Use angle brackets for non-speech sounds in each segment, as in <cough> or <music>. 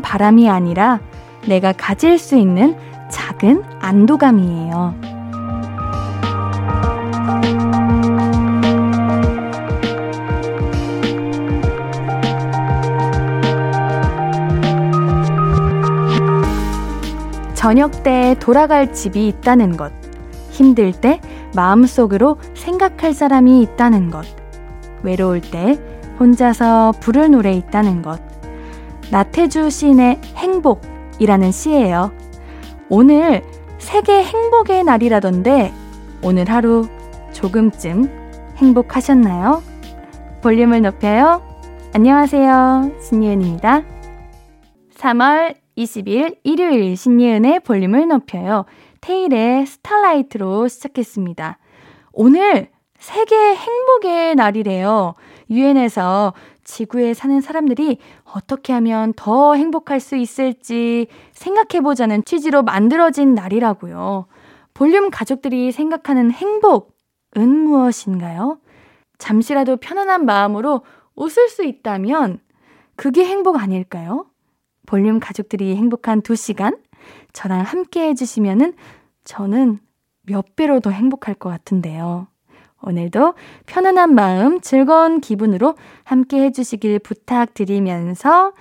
바람이 아니라 내가 가질 수 있는 작은 안도감이에요. 저녁 때 돌아갈 집이 있다는 것. 힘들 때 마음속으로 생각할 사람이 있다는 것. 외로울 때 혼자서 부를 노래 있다는 것. 나태주 시인의 행복이라는 시예요. 오늘 세계 행복의 날이라던데 오늘 하루 조금쯤 행복하셨나요? 볼륨을 높여요. 안녕하세요. 신예은입니다. 3월 20일 일요일 신예은의 볼륨을 높여요. 테일의 스타라이트로 시작했습니다. 오늘 세계 행복의 날이래요. 유엔에서 지구에 사는 사람들이 어떻게 하면 더 행복할 수 있을지 생각해보자는 취지로 만들어진 날이라고요. 볼륨 가족들이 생각하는 행복은 무엇인가요? 잠시라도 편안한 마음으로 웃을 수 있다면 그게 행복 아닐까요? 볼륨 가족들이 행복한 두 시간 저랑 함께 해주시면은 저는 몇 배로 더 행복할 것 같은데요. 오늘도 편안한 마음, 즐거운 기분으로 함께 해주시길 부탁드리면서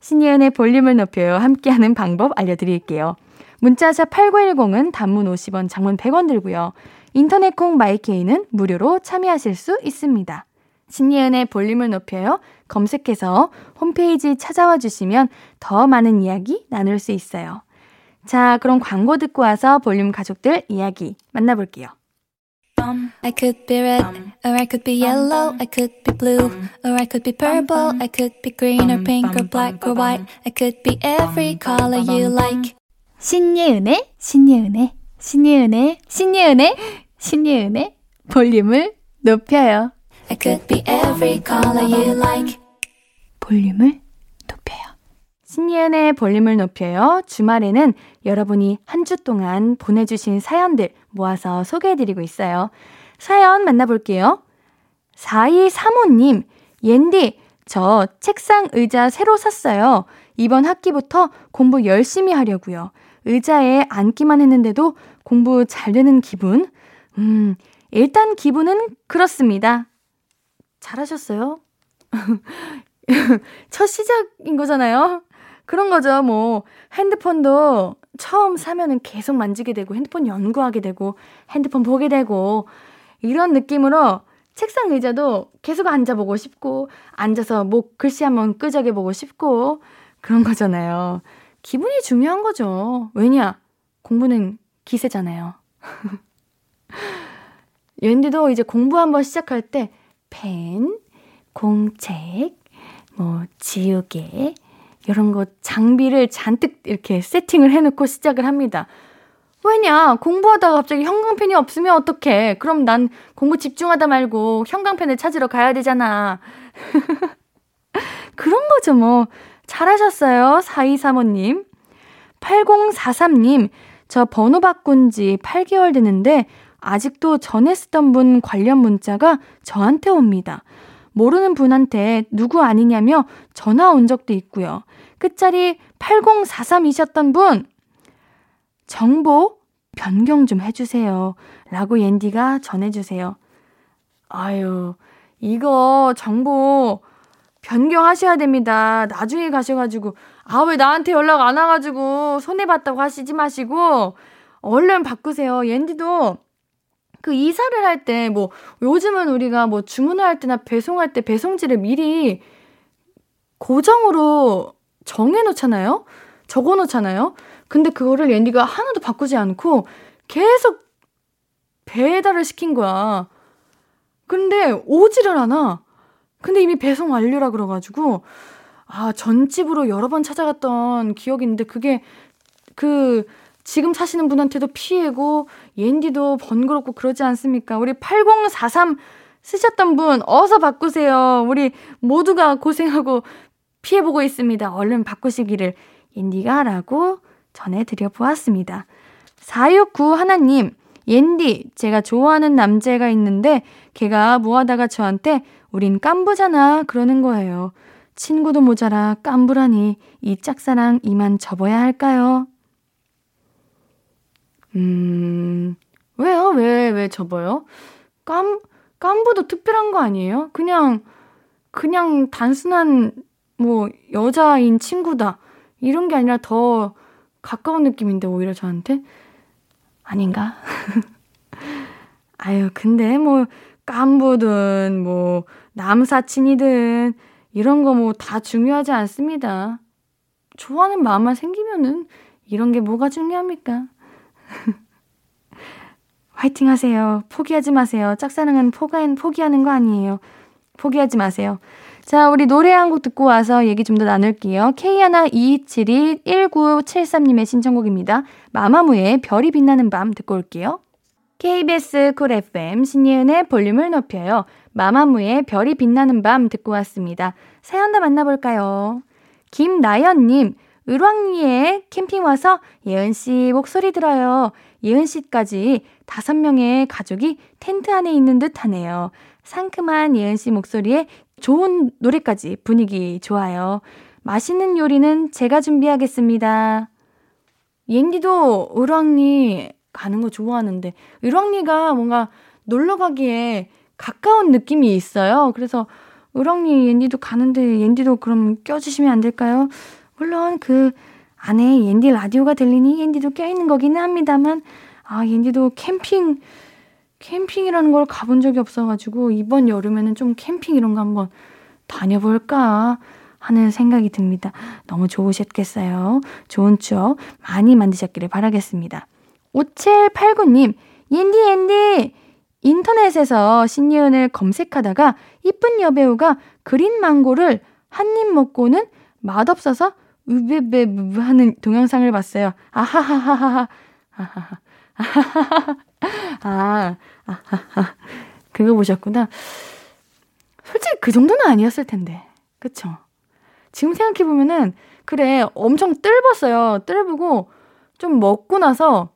신예은의 볼륨을 높여요. 함께하는 방법 알려드릴게요. 문자샵 8910은 단문 50원, 장문 100원 들고요. 인터넷 콩 마이케이는 무료로 참여하실 수 있습니다. 신예은의 볼륨을 높여요. 검색해서 홈페이지 찾아와 주시면 더 많은 이야기 나눌 수 있어요. 자, 그럼 광고 듣고 와서 볼륨 가족들 이야기 만나볼게요. I could be red, or I could be yellow, I could be blue, or I could be purple, I could be green or pink or black or white, I could be every color you like. 신예은의, 신예은의, 신예은의, 신예은의, 신예은의 볼륨을 높여요. I could be every color you like. 볼륨을 높여요. 신예은의 볼륨을 높여요. 주말에는 여러분이 한 주 동안 보내주신 사연들 모아서 소개해드리고 있어요. 사연 만나볼게요. 4235님, 옌디, 저 책상 의자 새로 샀어요. 이번 학기부터 공부 열심히 하려고요. 의자에 앉기만 했는데도 공부 잘 되는 기분? 음, 일단 기분은 그렇습니다. 잘하셨어요. <laughs> 첫 시작인 거잖아요. 그런 거죠. 뭐 핸드폰도 처음 사면은 계속 만지게 되고 핸드폰 연구하게 되고 핸드폰 보게 되고 이런 느낌으로 책상 의자도 계속 앉아보고 싶고 앉아서 목 글씨 한번 끄적여 보고 싶고 그런 거잖아요. 기분이 중요한 거죠. 왜냐? 공부는 기세잖아요. <laughs> 옌디도 이제 공부 한번 시작할 때 펜, 공책, 뭐 지우개 이런 거 장비를 잔뜩 이렇게 세팅을 해놓고 시작을 합니다. 왜냐 공부하다가 갑자기 형광펜이 없으면 어떡해 그럼 난 공부 집중하다 말고 형광펜을 찾으러 가야 되잖아 <laughs> 그런 거죠 뭐 잘하셨어요 4235님 8043님 저 번호 바꾼 지 8개월 됐는데 아직도 전에 쓰던 분 관련 문자가 저한테 옵니다. 모르는 분한테 누구 아니냐며 전화 온 적도 있고요. 끝자리 8043이셨던 분, 정보 변경 좀 해주세요. 라고 옌디가 전해주세요. 아유, 이거 정보 변경하셔야 됩니다. 나중에 가셔가지고, 아, 왜 나한테 연락 안 와가지고 손해봤다고 하시지 마시고, 얼른 바꾸세요. 옌디도 그 이사를 할 때 뭐 요즘은 우리가 뭐 주문을 할 때나 배송할 때 배송지를 미리 고정으로 정해 놓잖아요. 적어 놓잖아요. 근데 그거를 앤디가 하나도 바꾸지 않고 계속 배달을 시킨 거야. 근데 오지를 않아. 근데 이미 배송 완료라 그래가지고, 아, 전집으로 여러 번 찾아갔던 기억이 있는데, 그게, 그, 지금 사시는 분한테도 피해고 옌디도 번거롭고 그러지 않습니까? 우리 8043 쓰셨던 분 어서 바꾸세요. 우리 모두가 고생하고 피해보고 있습니다. 얼른 바꾸시기를 옌디가 라고 전해드려 보았습니다. 469 하나님, 옌디, 제가 좋아하는 남자가 있는데 걔가 뭐하다가 저한테 우린 깐부잖아 그러는 거예요. 친구도 모자라 깜부라니 이 짝사랑 이만 접어야 할까요? 음, 왜요? 왜, 왜 접어요? 깜, 깜부도 특별한 거 아니에요? 그냥, 그냥 단순한, 뭐, 여자인 친구다. 이런 게 아니라 더 가까운 느낌인데, 오히려 저한테? 아닌가? <laughs> 아유, 근데 뭐, 깜부든, 뭐, 남사친이든, 이런 거 뭐 다 중요하지 않습니다. 좋아하는 마음만 생기면은 이런 게 뭐가 중요합니까? <laughs> 화이팅 하세요. 포기하지 마세요. 짝사랑은 포가, 포기하는 거 아니에요. 포기하지 마세요. 자, 우리 노래 한 곡 듣고 와서 얘기 좀 더 나눌게요. K122721973님의 신청곡입니다. 마마무의 별이 빛나는 밤 듣고 올게요. KBS Cool FM 신예은의 볼륨을 높여요. 마마무의 별이 빛나는 밤 듣고 왔습니다. 사연 더 만나볼까요? 김나연님, 을왕리에 캠핑 와서 예은씨 목소리 들어요. 예은씨까지 다섯 명의 가족이 텐트 안에 있는 듯 하네요. 상큼한 예은씨 목소리에 좋은 노래까지 분위기 좋아요. 맛있는 요리는 제가 준비하겠습니다. 옌디도 을왕리 가는 거 좋아하는데, 을왕리가 뭔가 놀러 가기에 가까운 느낌이 있어요. 그래서 을왕리 옌디도 가는데 옌디도 그럼 껴주시면 안 될까요? 물론 그 안에 옌디 라디오가 들리니 옌디도 껴있는 거기는 합니다만 아 옌디도 캠핑 캠핑이라는 걸 가본 적이 없어가지고 이번 여름에는 좀 캠핑 이런 거 한번 다녀볼까 하는 생각이 듭니다. 너무 좋으셨겠어요. 좋은 추억 많이 만드셨기를 바라겠습니다. 5789님, 옌디, 옌디! 인터넷에서 신예은을 검색하다가 이쁜 여배우가 그린 망고를 한 입 먹고는 맛없어서 으베베 하는 동영상을 봤어요. 아하하하하. 아하하. 아, 아하하. 그거 보셨구나. 솔직히 그 정도는 아니었을 텐데. 그쵸? 지금 생각해보면은, 그래, 엄청 뜰봤어요. 뜰보고, 좀 먹고 나서,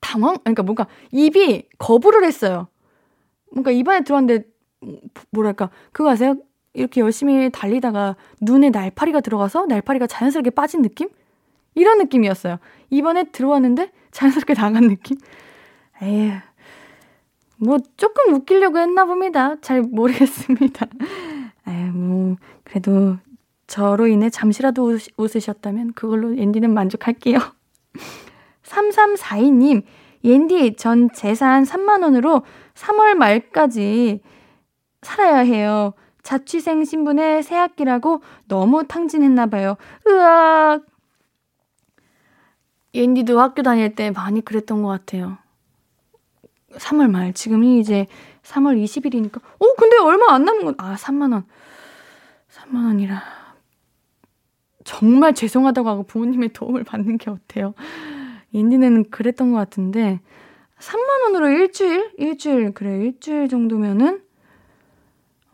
당황? 그러니까 뭔가 입이 거부를 했어요. 뭔가 입안에 들어왔는데, 뭐랄까, 그거 아세요? 이렇게 열심히 달리다가 눈에 날파리가 들어가서 날파리가 자연스럽게 빠진 느낌? 이런 느낌이었어요. 입안에 들어왔는데 자연스럽게 나간 느낌? 에휴. 뭐, 조금 웃기려고 했나 봅니다. 잘 모르겠습니다. <laughs> 에휴, 뭐, 그래도 저로 인해 잠시라도 웃, 웃으셨다면 그걸로 옌디는 만족할게요. <laughs> 3342님, 옌디, 전 재산 3만원으로 3월 말까지 살아야 해요. 자취생 신분의 새학기라고 너무 탕진했나봐요. 으악! 옌디도 학교 다닐 때 많이 그랬던 것 같아요. 3월 말. 지금이 이제 3월 20일이니까. 어, 근데 얼마 안 남은 건, 아, 3만 원. 3만 원이라. 정말 죄송하다고 하고 부모님의 도움을 받는 게 어때요? 인디는 그랬던 것 같은데, 3만 원으로 일주일? 일주일, 그래, 일주일 정도면은,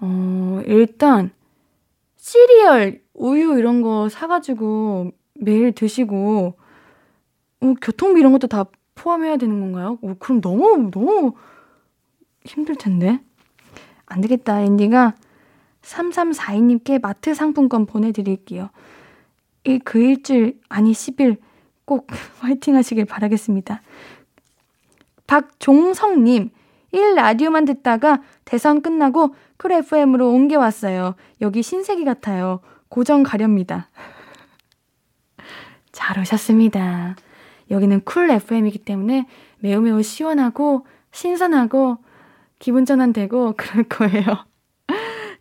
어, 일단, 시리얼, 우유 이런 거 사가지고 매일 드시고, 어, 교통비 이런 것도 다 포함해야 되는 건가요? 어, 그럼 너무, 너무 힘들 텐데. 안 되겠다. 앤디가 3342님께 마트 상품권 보내드릴게요. 이, 그 일주일, 아니 10일 꼭 <laughs> 화이팅 하시길 바라겠습니다. 박종성님, 1 라디오만 듣다가 대선 끝나고 Cool FM으로 옮겨왔어요. 여기 신세계 같아요. 고정 가렵니다. <laughs> 잘 오셨습니다. 여기는 Cool FM이기 때문에 매우 매우 시원하고 신선하고 기분 전환되고 <laughs> 그럴 거예요.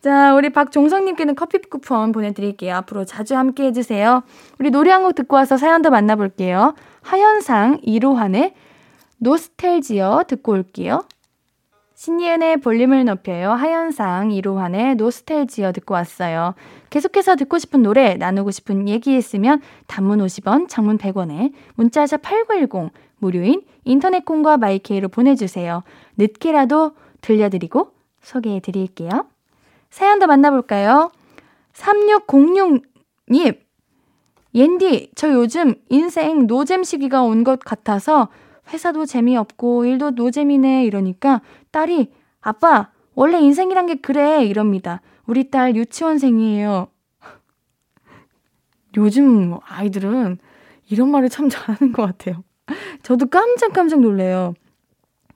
자, 우리 박종성님께는 커피 쿠폰 보내드릴게요. 앞으로 자주 함께 해주세요. 우리 노래 한 곡 듣고 와서 사연 더 만나볼게요. 하현상 이로한의 노스탤지어 듣고 올게요. 신예은의 볼륨을 높여요. 하현상 이로한의 노스탤지어 듣고 왔어요. 계속해서 듣고 싶은 노래, 나누고 싶은 얘기 있으면 단문 50원, 장문 100원에 문자샵 8910 무료인 인터넷 콩과 my K로 보내주세요. 늦게라도 들려드리고 소개해드릴게요. 사연 더 만나볼까요? 3606님, 옌디, 저 요즘 인생 노잼 시기가 온 것 같아서 회사도 재미없고 일도 노잼이네 이러니까 딸이 아빠 원래 인생이란 게 그래 이럽니다. 우리 딸 유치원생이에요. <laughs> 요즘 아이들은 이런 말을 참 잘하는 것 같아요. 저도 깜짝깜짝 놀래요.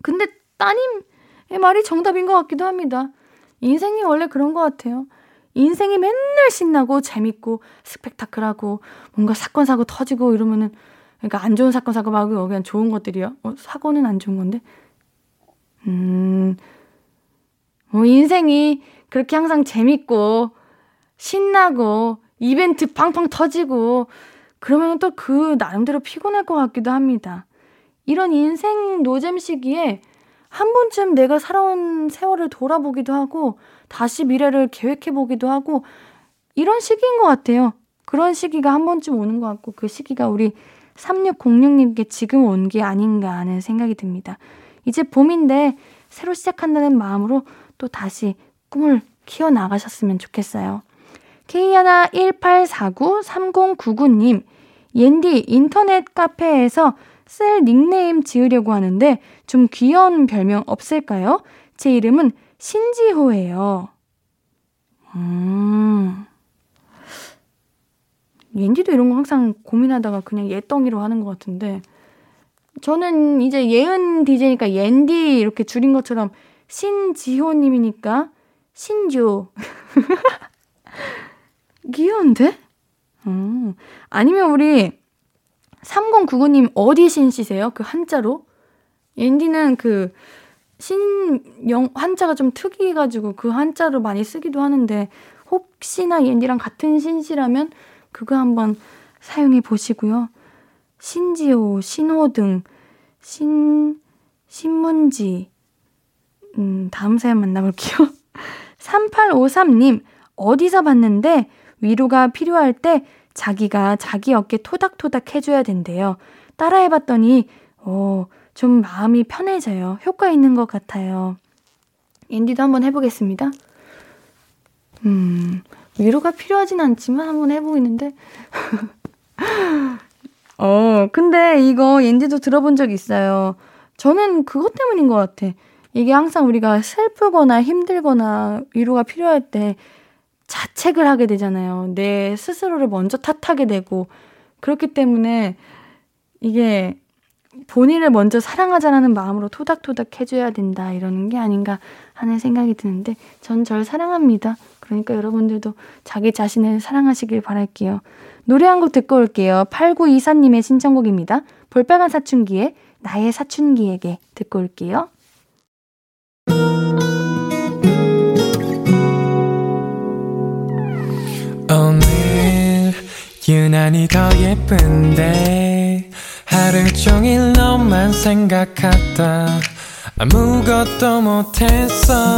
근데 따님의 말이 정답인 것 같기도 합니다. 인생이 원래 그런 것 같아요. 인생이 맨날 신나고 재밌고 스펙타클하고 뭔가 사건 사고 터지고 이러면은 그러니까 안 좋은 사건 사고 말고 그냥 좋은 것들이요. 어, 사고는 안 좋은 건데. 음. 뭐 인생이 그렇게 항상 재밌고 신나고 이벤트 팡팡 터지고 그러면 또 그 나름대로 피곤할 것 같기도 합니다. 이런 인생 노잼 시기에 한 번쯤 내가 살아온 세월을 돌아보기도 하고 다시 미래를 계획해 보기도 하고 이런 시기인 것 같아요. 그런 시기가 한 번쯤 오는 것 같고 그 시기가 우리 3606님께 지금 온 게 아닌가 하는 생각이 듭니다. 이제 봄인데 새로 시작한다는 마음으로 또 다시 꿈을 키워나가셨으면 좋겠어요. K118493099님, 옌디 인터넷 카페에서 쓸 닉네임 지으려고 하는데 좀 귀여운 별명 없을까요? 제 이름은 신지호예요. 음. 옌디도 이런 거 항상 고민하다가 그냥 예덩이로 하는 것 같은데 저는 이제 예은 DJ니까 옌디 이렇게 줄인 것처럼 신지호님이니까 신조 <laughs> 귀여운데? 음. 아니면 우리 3099님 어디 신씨세요? 그 한자로? 옌디는 그 신영 한자가 좀 특이해가지고 그 한자로 많이 쓰기도 하는데 혹시나 옌디랑 같은 신씨라면 그거 한번 사용해 보시고요. 신지호, 신호등, 신, 신문지. 음, 다음 사연 만나볼게요. <laughs> 3853님, 어디서 봤는데 위로가 필요할 때 자기가 자기 어깨 토닥토닥 해줘야 된대요. 따라해봤더니, 어, 좀 마음이 편해져요. 효과 있는 것 같아요. 앤디도 한번 해보겠습니다. 음, 위로가 필요하진 않지만 한번 해보이는데. <laughs> 어, 근데 이거 옌디도 들어본 적 있어요. 저는 그것 때문인 것 같아. 이게 항상 우리가 슬프거나 힘들거나 위로가 필요할 때 자책을 하게 되잖아요. 내 스스로를 먼저 탓하게 되고 그렇기 때문에 이게 본인을 먼저 사랑하자라는 마음으로 토닥토닥 해줘야 된다 이러는 게 아닌가 하는 생각이 드는데 전 절 사랑합니다. 그러니까 여러분들도 자기 자신을 사랑하시길 바랄게요. 노래 한 곡 듣고 올게요. 8924님의 신청곡입니다. 볼빨간 사춘기에 나의 사춘기에게 듣고 올게요. 오늘 유난히 더 예쁜데 하루 종일 너만 생각하다 아무것도 못했어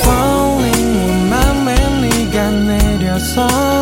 Falling 내 맘에 네가 내려서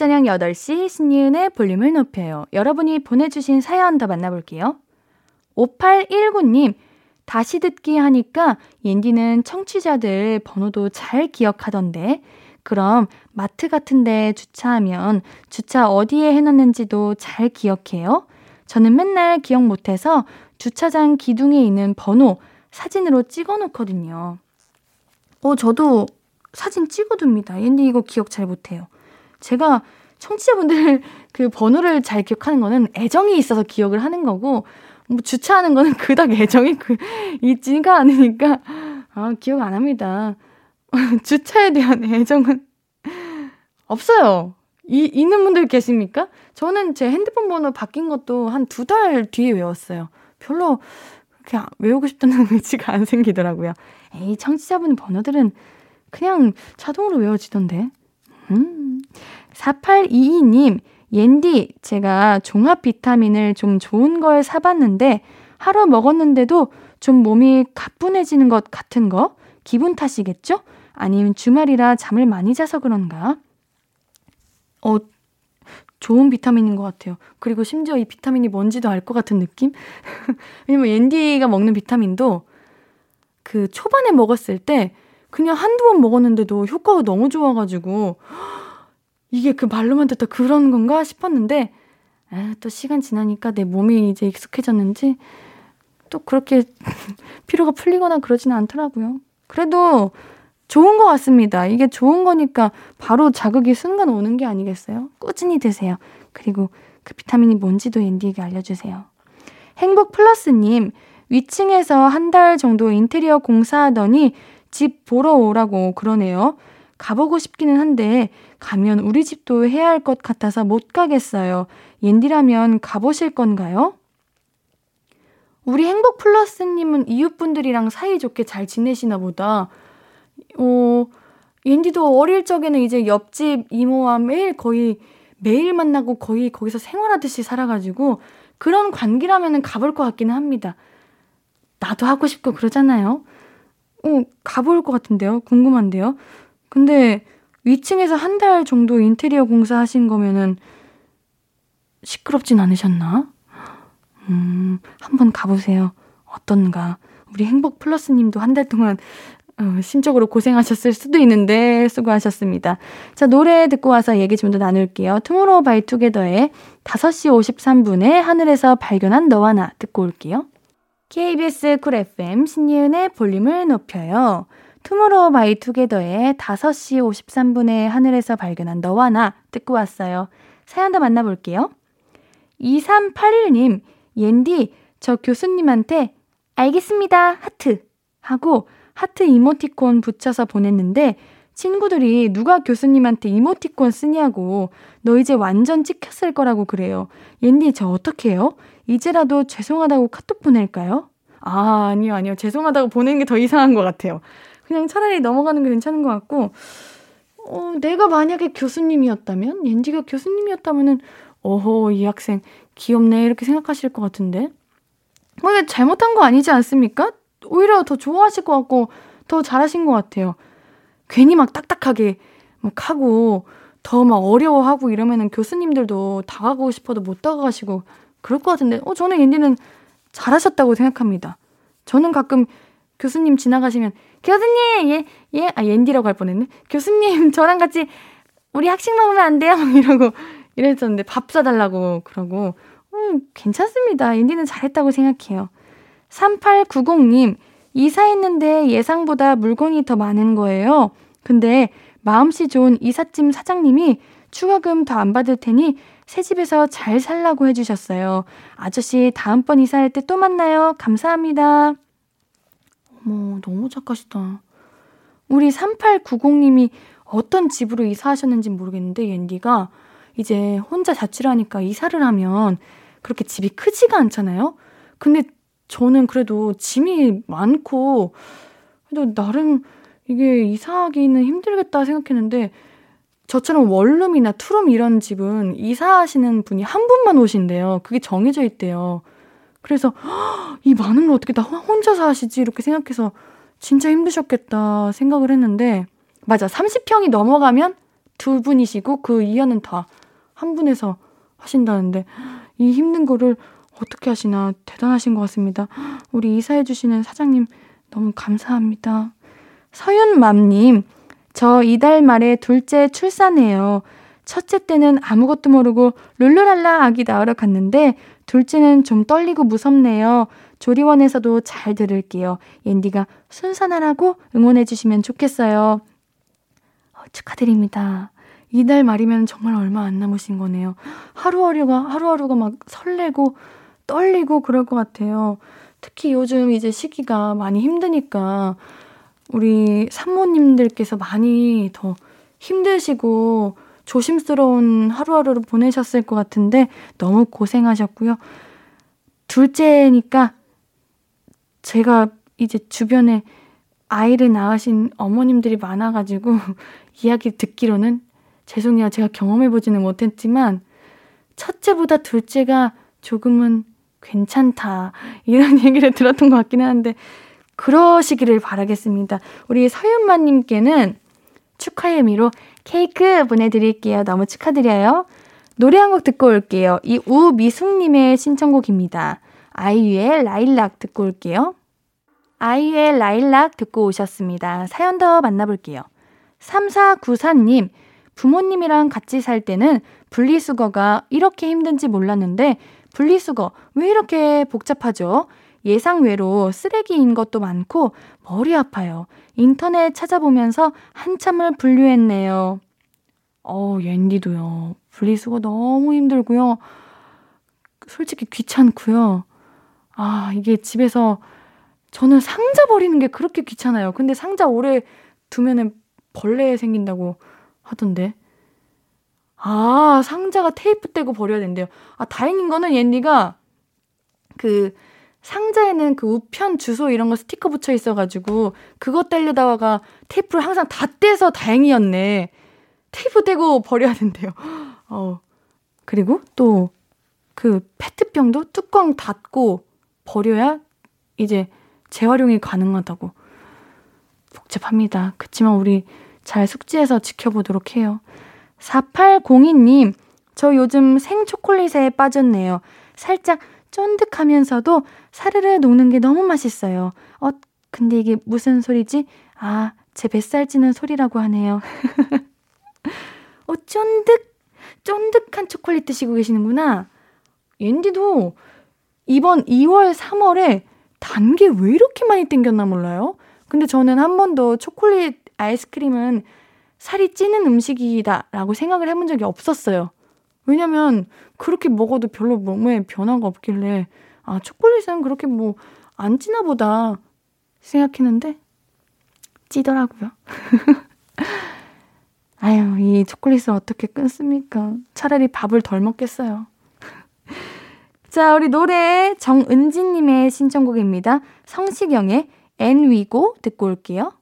저녁 8시 신예은의 볼륨을 높여요. 여러분이 보내주신 사연 더 만나볼게요. 5819님, 다시 듣기 하니까 옌디는 청취자들 번호도 잘 기억하던데, 그럼 마트 같은데 주차하면 주차 어디에 해놨는지도 잘 기억해요? 저는 맨날 기억 못해서 주차장 기둥에 있는 번호 사진으로 찍어 놓거든요. 어, 저도 사진 찍어둡니다. 옌디 이거 기억 잘 못해요. 제가 청취자분들 <laughs> 그 번호를 잘 기억하는 거는 애정이 있어서 기억을 하는 거고, 뭐 주차하는 거는 <laughs> 그닥 애정이 그, 있지가 않으니까, 아, 기억 안 합니다. <laughs> 주차에 대한 애정은 없어요. 이, 있는 분들 계십니까? 저는 제 핸드폰 번호 바뀐 것도 한 두 달 뒤에 외웠어요. 별로 그렇게 외우고 싶다는 의지가 안 생기더라고요. 에이, 청취자분 번호들은 그냥 자동으로 외워지던데. 음. 4822님, 옌디, 제가 종합 비타민을 좀 좋은 걸 사봤는데, 하루 먹었는데도 좀 몸이 가뿐해지는 것 같은 거? 기분 탓이겠죠? 아니면 주말이라 잠을 많이 자서 그런가? 어, 좋은 비타민인 것 같아요. 그리고 심지어 이 비타민이 뭔지도 알 것 같은 느낌? <laughs> 왜냐면 앤디가 먹는 비타민도 그 초반에 먹었을 때 그냥 한두 번 먹었는데도 효과가 너무 좋아가지고 이게 그 말로만 듣다 그런 건가 싶었는데 아, 또 시간 지나니까 내 몸이 이제 익숙해졌는지 또 그렇게 <laughs> 피로가 풀리거나 그러지는 않더라고요. 그래도 좋은 것 같습니다. 이게 좋은 거니까 바로 자극이 순간 오는 게 아니겠어요? 꾸준히 드세요. 그리고 그 비타민이 뭔지도 앤디에게 알려주세요. 행복 플러스님, 위층에서 한 달 정도 인테리어 공사하더니 집 보러 오라고 그러네요. 가보고 싶기는 한데 가면 우리 집도 해야 할 것 같아서 못 가겠어요. 옌디라면 가보실 건가요? 우리 행복 플러스님은 이웃분들이랑 사이좋게 잘 지내시나 보다. 어, 옌디도 어릴 적에는 이제 옆집 이모와 매일 거의 매일 만나고 거의 거기서 생활하듯이 살아가지고 그런 관계라면 가볼 것 같기는 합니다. 나도 하고 싶고 그러잖아요. 어, 가볼 것 같은데요? 궁금한데요? 근데 위층에서 한 달 정도 인테리어 공사 하신 거면은 시끄럽진 않으셨나? 음, 한번 가보세요. 어떤가? 우리 행복 플러스 님도 한 달 동안 어, 심적으로 고생하셨을 수도 있는데 수고하셨습니다. 자, 노래 듣고 와서 얘기 좀 더 나눌게요. 투모로우바이투게더의 5시 53분에 하늘에서 발견한 너와 나 듣고 올게요. KBS Cool FM 신예은의 볼륨을 높여요. 투모로우바이투게더의 5시 53분에 하늘에서 발견한 너와 나 듣고 왔어요. 사연 더 만나볼게요. 2381님, 옌디, 저 교수님한테 알겠습니다, 하트. 하고 하트 이모티콘 붙여서 보냈는데 친구들이 누가 교수님한테 이모티콘 쓰냐고 너 이제 완전 찍혔을 거라고 그래요. 옌디 저 어떻게 해요? 이제라도 죄송하다고 카톡 보낼까요? 아, 아니요, 아니요. 죄송하다고 보내는 게더 이상한 것 같아요. 그냥 차라리 넘어가는 게 괜찮은 것 같고, 어, 내가 만약에 교수님이었다면, 옌지가 교수님이었다면은, 어허, 이 학생 귀엽네. 이렇게 생각하실 것 같은데. 뭐, 이게 잘못한 거 아니지 않습니까? 오히려 더 좋아하실 것 같고, 더 잘하신 것 같아요. 괜히 막 딱딱하게 막 하고, 더 막 어려워하고 이러면은 교수님들도 다가가고 싶어도 못 다가가시고, 그럴 것 같은데, 어, 저는 앤디는 잘하셨다고 생각합니다. 저는 가끔 교수님 지나가시면, 교수님! 예, 예, 아, 옌디라고 할 뻔했네. 교수님, 저랑 같이 우리 학식 먹으면 안 돼요? <laughs> 이러고, 이랬었는데, 밥 사달라고 그러고, 음, 괜찮습니다. 옌디는 잘했다고 생각해요. 3890님, 이사했는데 예상보다 물건이 더 많은 거예요. 근데 마음씨 좋은 이삿짐 사장님이 추가금 더 안 받을 테니 새 집에서 잘 살라고 해주셨어요. 아저씨 다음번 이사할 때 또 만나요. 감사합니다. 어머, 너무 착하시다. 우리 3890님이 어떤 집으로 이사하셨는지 모르겠는데, 옌디가 이제 혼자 자취를 하니까 이사를 하면 그렇게 집이 크지가 않잖아요? 근데 저는 그래도 짐이 많고, 그래도 나름 이게 이사하기는 힘들겠다 생각했는데, 저처럼 원룸이나 투룸 이런 집은 이사하시는 분이 한 분만 오신대요. 그게 정해져 있대요. 그래서 이 많은 걸 어떻게 다 혼자서 하시지 이렇게 생각해서 진짜 힘드셨겠다 생각을 했는데 맞아 30평이 넘어가면 두 분이시고 그 이하는 다 한 분에서 하신다는데 이 힘든 거를 어떻게 하시나 대단하신 것 같습니다. 우리 이사해 주시는 사장님 너무 감사합니다. 서윤맘님 저 이달 말에 둘째 출산해요. 첫째 때는 아무것도 모르고 룰루랄라 아기 낳으러 갔는데 둘째는 좀 떨리고 무섭네요. 조리원에서도 잘 들을게요. 옌디가 순산하라고 응원해 주시면 좋겠어요. 어, 축하드립니다. 이달 말이면 정말 얼마 안 남으신 거네요. 하루하루가 하루하루가 막 설레고 떨리고 그럴 것 같아요. 특히 요즘 이제 시기가 많이 힘드니까 우리 산모님들께서 많이 더 힘드시고 조심스러운 하루하루를 보내셨을 것 같은데 너무 고생하셨고요. 둘째니까 제가 이제 주변에 아이를 낳으신 어머님들이 많아가지고 <laughs> 이야기 듣기로는 죄송해요. 제가 경험해보지는 못했지만 첫째보다 둘째가 조금은 괜찮다. 이런 <laughs> 얘기를 들었던 것 같긴 한데 그러시기를 바라겠습니다. 우리 서윤마님께는 축하의 의미로 케이크 보내드릴게요. 너무 축하드려요. 노래 한 곡 듣고 올게요. 이 우미숙님의 신청곡입니다. 아이유의 라일락 듣고 올게요. 아이유의 라일락 듣고 오셨습니다. 사연 더 만나볼게요. 3494님, 부모님이랑 같이 살 때는 분리수거가 이렇게 힘든지 몰랐는데, 분리수거 왜 이렇게 복잡하죠? 예상 외로 쓰레기인 것도 많고 머리 아파요. 인터넷 찾아보면서 한참을 분류했네요. 어, 옌디도요. 분리수거 너무 힘들고요. 솔직히 귀찮고요. 아, 이게 집에서 저는 상자 버리는 게 그렇게 귀찮아요. 근데 상자 오래 두면은 벌레 생긴다고 하던데. 아, 상자가 테이프 떼고 버려야 된대요. 아, 다행인 거는 옌디가 그 상자에는 그 우편 주소 이런 거 스티커 붙여 있어가지고 그거 떼려다가 테이프를 항상 다 떼서 다행이었네. 테이프 떼고 버려야 된대요. <laughs> 어. 그리고 또 그 페트병도 뚜껑 닫고 버려야 이제 재활용이 가능하다고. 복잡합니다. 그치만 우리 잘 숙지해서 지켜보도록 해요. 4802님, 저 요즘 생초콜릿에 빠졌네요. 살짝 쫀득하면서도 사르르 녹는 게 너무 맛있어요. 어, 근데 이게 무슨 소리지? 아, 제 뱃살 찌는 소리라고 하네요. <laughs> 어, 쫀득, 쫀득한 초콜릿 드시고 계시는구나. 옌디도 이번 2월, 3월에 단 게 왜 이렇게 많이 땡겼나 몰라요? 근데 저는 한 번도 초콜릿 아이스크림은 살이 찌는 음식이다라고 생각을 해본 적이 없었어요. 왜냐면 그렇게 먹어도 별로 몸에 변화가 없길래 아, 초콜릿은 그렇게 뭐 안 찌나 보다 생각했는데 찌더라고요. <laughs> 아유, 이 초콜릿을 어떻게 끊습니까? 차라리 밥을 덜 먹겠어요. <laughs> 자, 우리 노래 정은지님의 신청곡입니다. 성시경의 앤위고 듣고 올게요.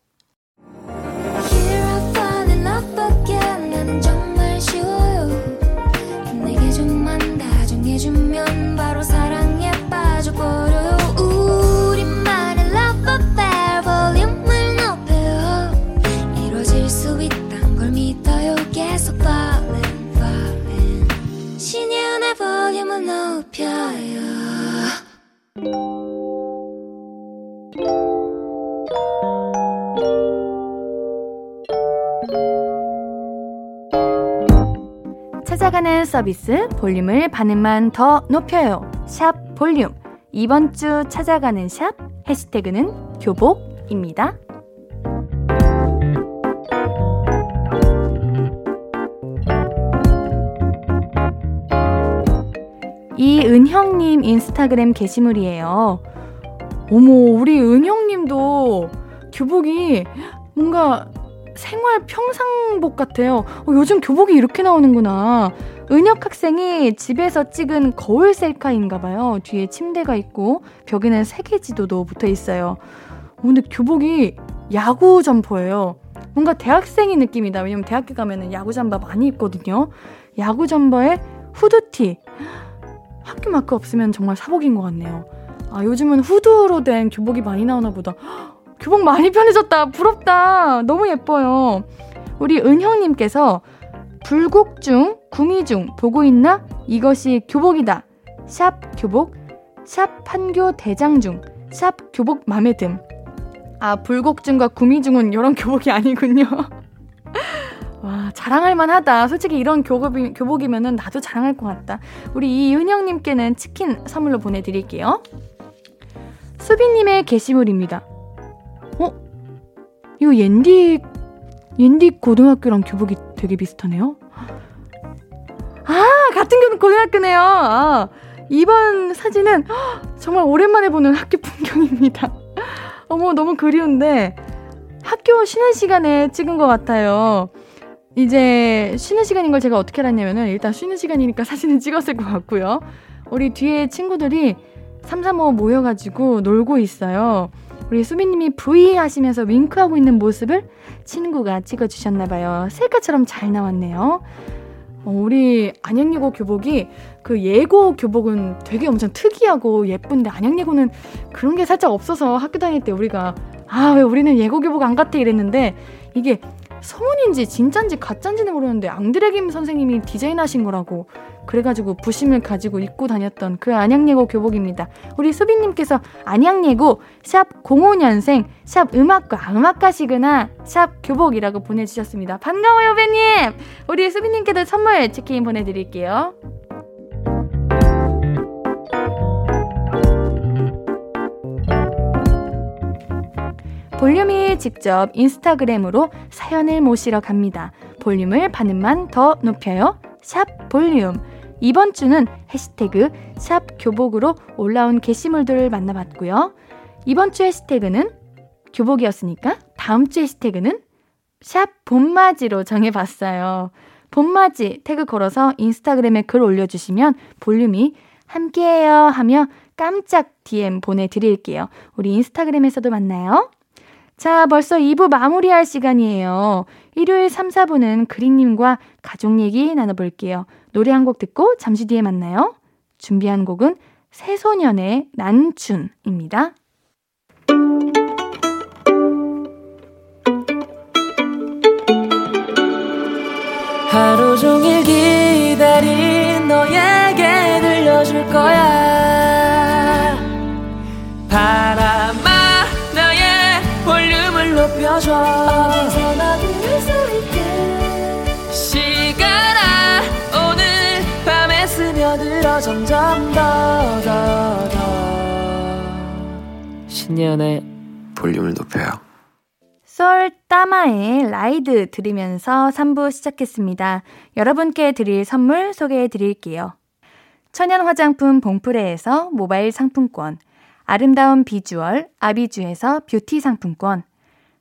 서비스 볼륨을 반음만 더 높여요. 샵 볼륨. 이번 주 찾아가는 샵 해시태그는 교복입니다. 이은형님 인스타그램 게시물이에요. 어머, 우리 은형님도 교복이 뭔가 생활 평상복 같아요. 어, 요즘 교복이 이렇게 나오는구나. 은혁 학생이 집에서 찍은 거울 셀카인가 봐요. 뒤에 침대가 있고 벽에는 세계 지도도 붙어 있어요. 근데 교복이 야구 점퍼예요. 뭔가 대학생의 느낌이다. 왜냐면 대학교 가면은 야구 잠바 많이 입거든요. 야구 점퍼에 후드티. 학교 마크 없으면 정말 사복인 것 같네요. 아, 요즘은 후드로 된 교복이 많이 나오나 보다. <gasps> 교복 많이 편해졌다. 부럽다. 너무 예뻐요. 우리 은형님께서 불국 중, 구미 중 보고 있나? 이것이 교복이다. 샵 교복, 샵 판교 대장 중, 샵 교복 맘에 듦. 아, 불곡중과 구미중은 이런 <laughs> 교복이 아니군요. <laughs> 와, 자랑할 만하다. 솔직히 이런 교복이, 교복이면은 나도 자랑할 것 같다. 우리 이은영님께는 치킨 선물로 보내드릴게요. 수빈님의 게시물입니다. 어? 이거 옌디, 옌디 고등학교랑 교복이 되게 비슷하네요? 아, 같은 고등학교네요. 아, 이번 사진은 정말 오랜만에 보는 학교 풍경입니다. <laughs> 어머, 너무 그리운데 학교 쉬는 시간에 찍은 것 같아요. 이제 쉬는 시간인 걸 제가 어떻게 알았냐면은 일단 쉬는 시간이니까 <laughs> 사진을 찍었을 것 같고요. 우리 뒤에 친구들이 3, 3, 5 모여가지고 놀고 있어요. 우리 수빈님이 V 하시면서 윙크하고 있는 모습을 친구가 찍어주셨나봐요. 셀카처럼 잘 나왔네요. 어, 우리 안양예고 교복이 그 예고 교복은 되게 엄청 특이하고 예쁜데 안양예고는 그런 게 살짝 없어서 학교 다닐 때 우리가 아 왜 우리는 예고 교복 안 같아? 이랬는데 이게 소문인지 진짠지 가짠지는 모르는데 앙드레김 선생님이 디자인하신 거라고 그래가지고 부심을 가지고 입고 다녔던 그 안양예고 교복입니다. 우리 수빈님께서 안양예고 샵 05년생 샵 음악과 음악가시구나 샵 교복이라고 보내주셨습니다. 반가워요 배님. 우리 수빈님께도 선물 치킨 보내드릴게요. 볼륨이 직접 인스타그램으로 사연을 모시러 갑니다. 볼륨을 반음만 더 높여요. 샵 볼륨. 이번 주는 해시태그 샵 교복으로 올라온 게시물들을 만나봤고요. 이번 주 해시태그는 교복이었으니까 다음 주 해시태그는 샵 봄맞이로 정해봤어요. 봄맞이 태그 걸어서 인스타그램에 글 올려주시면 볼륨이 함께해요 하며 깜짝 DM 보내드릴게요. 우리 인스타그램에서도 만나요. 자, 벌써 2부 마무리할 시간이에요. 일요일 3, 4부는 그린님과 가족 얘기 나눠볼게요. 노래 한 곡 듣고 잠시 뒤에 만나요. 준비한 곡은 새소년의 난춘입니다. 하루 종일 기 높여줘 어디서나 들을 수 있게 시간아 오늘 밤에 스며들어 점점 더 더 더 신예은의 볼륨을 높여요 썰 따마의 라이드 들으면서 3부 시작했습니다. 여러분께 드릴 선물 소개해 드릴게요. 천연 화장품 봉프레에서 모바일 상품권, 아름다운 비주얼 아비주에서 뷰티 상품권,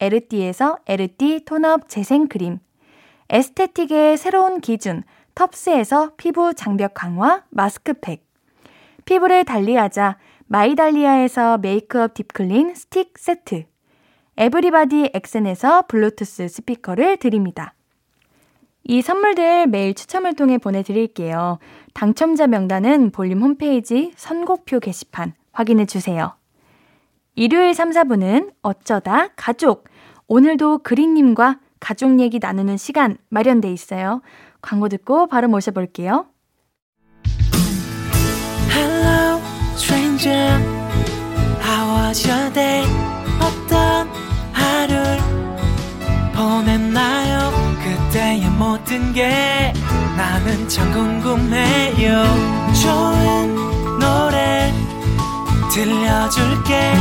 에르띠에서 에르띠 tone up 재생 크림, aesthetic의 새로운 기준 텁스에서 피부 장벽 강화 마스크팩, 피부를 달리하자 마이달리아에서 메이크업 deep clean 스틱 세트, 에브리바디 엑센에서 블루투스 스피커를 드립니다. 이 선물들 매일 추첨을 통해 보내드릴게요. 당첨자 명단은 볼륨 홈페이지 선곡표 게시판 확인해 주세요. 일요일 3, 4분은 어쩌다 가족. 오늘도 그린님과 가족 얘기 나누는 시간 마련돼 있어요. 광고 듣고 바로 모셔볼게요. Hello, stranger. How was your day? 어떤 하루를 보냈나요? 그때의 모든 게 나는 참 궁금해요. 좋은 노래 들려줄게.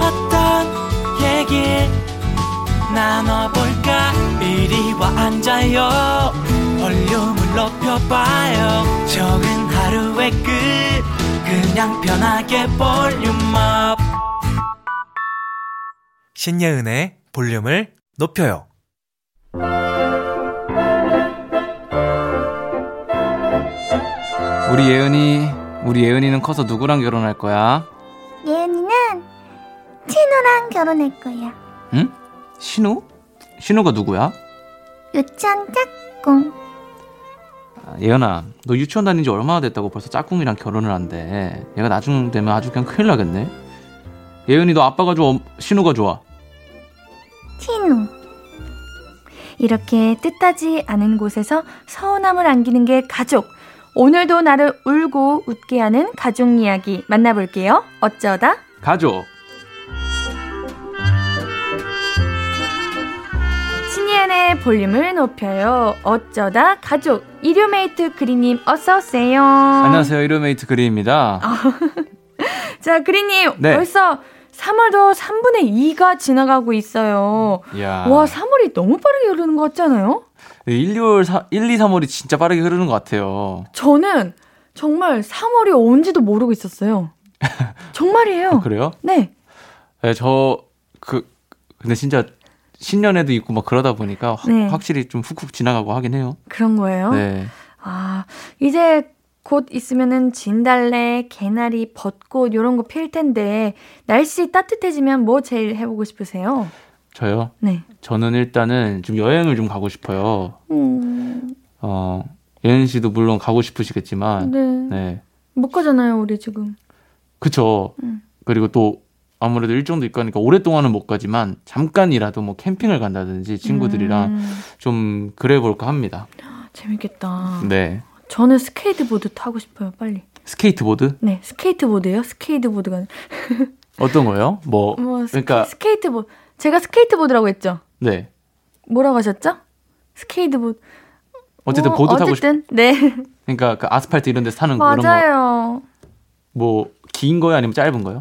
어떤 얘기 나눠볼까? 이리 와 앉아요. 볼륨을 높여봐요. 적은 하루의 끝. 그냥 편하게 볼륨업 신예은의 볼륨을 높여요. 우리 예은이, 우리 예은이는 커서 누구랑 결혼할 거야? 예은이는 친우랑 결혼할 거야. 응? 신우? 신우가 누구야? 유치원 짝꿍. 아, 예은아, 너 유치원 다닌 지 얼마나 됐다고 벌써 짝꿍이랑 결혼을 한대. 얘가 나중 되면 아주 그냥 큰일 나겠네. 예은이 너 아빠가 좋아, 신우가 좋아? 친우. 이렇게 뜻하지 않은 곳에서 서운함을 안기는 게 가족. 오늘도 나를 울고 웃게 하는 가족 이야기 만나볼게요. 어쩌다 가족. 신예은의 볼륨을 높여요. 어쩌다 가족 일요메이트 그리님 어서 오세요. 안녕하세요. 이루메이트 그리입니다. <laughs> 자 그리님 네. 벌써 3월도 3분의 2가 지나가고 있어요. 이야. 와 3월이 너무 빠르게 흐르는 것 같지 않아요? 1, 2월, 4, 1, 2, 3월이 진짜 빠르게 흐르는 것 같아요. 저는 정말 3월이 온지도 모르고 있었어요. <laughs> 정말이에요. 아, 그래요? 네. 네, 저, 그, 근데 진짜 신년에도 있고 막 그러다 보니까 확- 네. 확실히 좀 훅훅 지나가고 하긴 해요. 그런 거예요? 네. 아, 이제 곧 있으면은 진달래, 개나리, 벚꽃 요런 거 필 텐데 날씨 따뜻해지면 뭐 제일 해 보고 싶으세요? 저요. 네. 저는 일단은 좀 여행을 좀 가고 싶어요. 음, 어, 예은 씨도 물론 가고 싶으시겠지만, 네. 네. 못 가잖아요, 우리 지금. 그쵸. 음. 그리고 또 아무래도 일정도 있고 하니까 오랫동안은 못 가지만 잠깐이라도 뭐 캠핑을 간다든지 친구들이랑 음, 좀 그래 볼까 합니다. 재밌겠다. 네. 저는 스케이트보드 타고 싶어요, 빨리. 스케이트보드? 네, 스케이트보드예요? 스케이트보드가. <laughs> 어떤 거요? 뭐, 뭐 스케, 그러니까, 스케이트보드. 제가 스케이트보드라고 했죠? 네. 뭐라고 하셨죠? 스케이트보드. 어쨌든 어, 보드 타고 싶, 어쨌든 네. 그러니까 그 아스팔트 이런 데서 타는 거, 그런 거, 맞아요. 뭐, 긴 거요? 아니면 짧은 거요?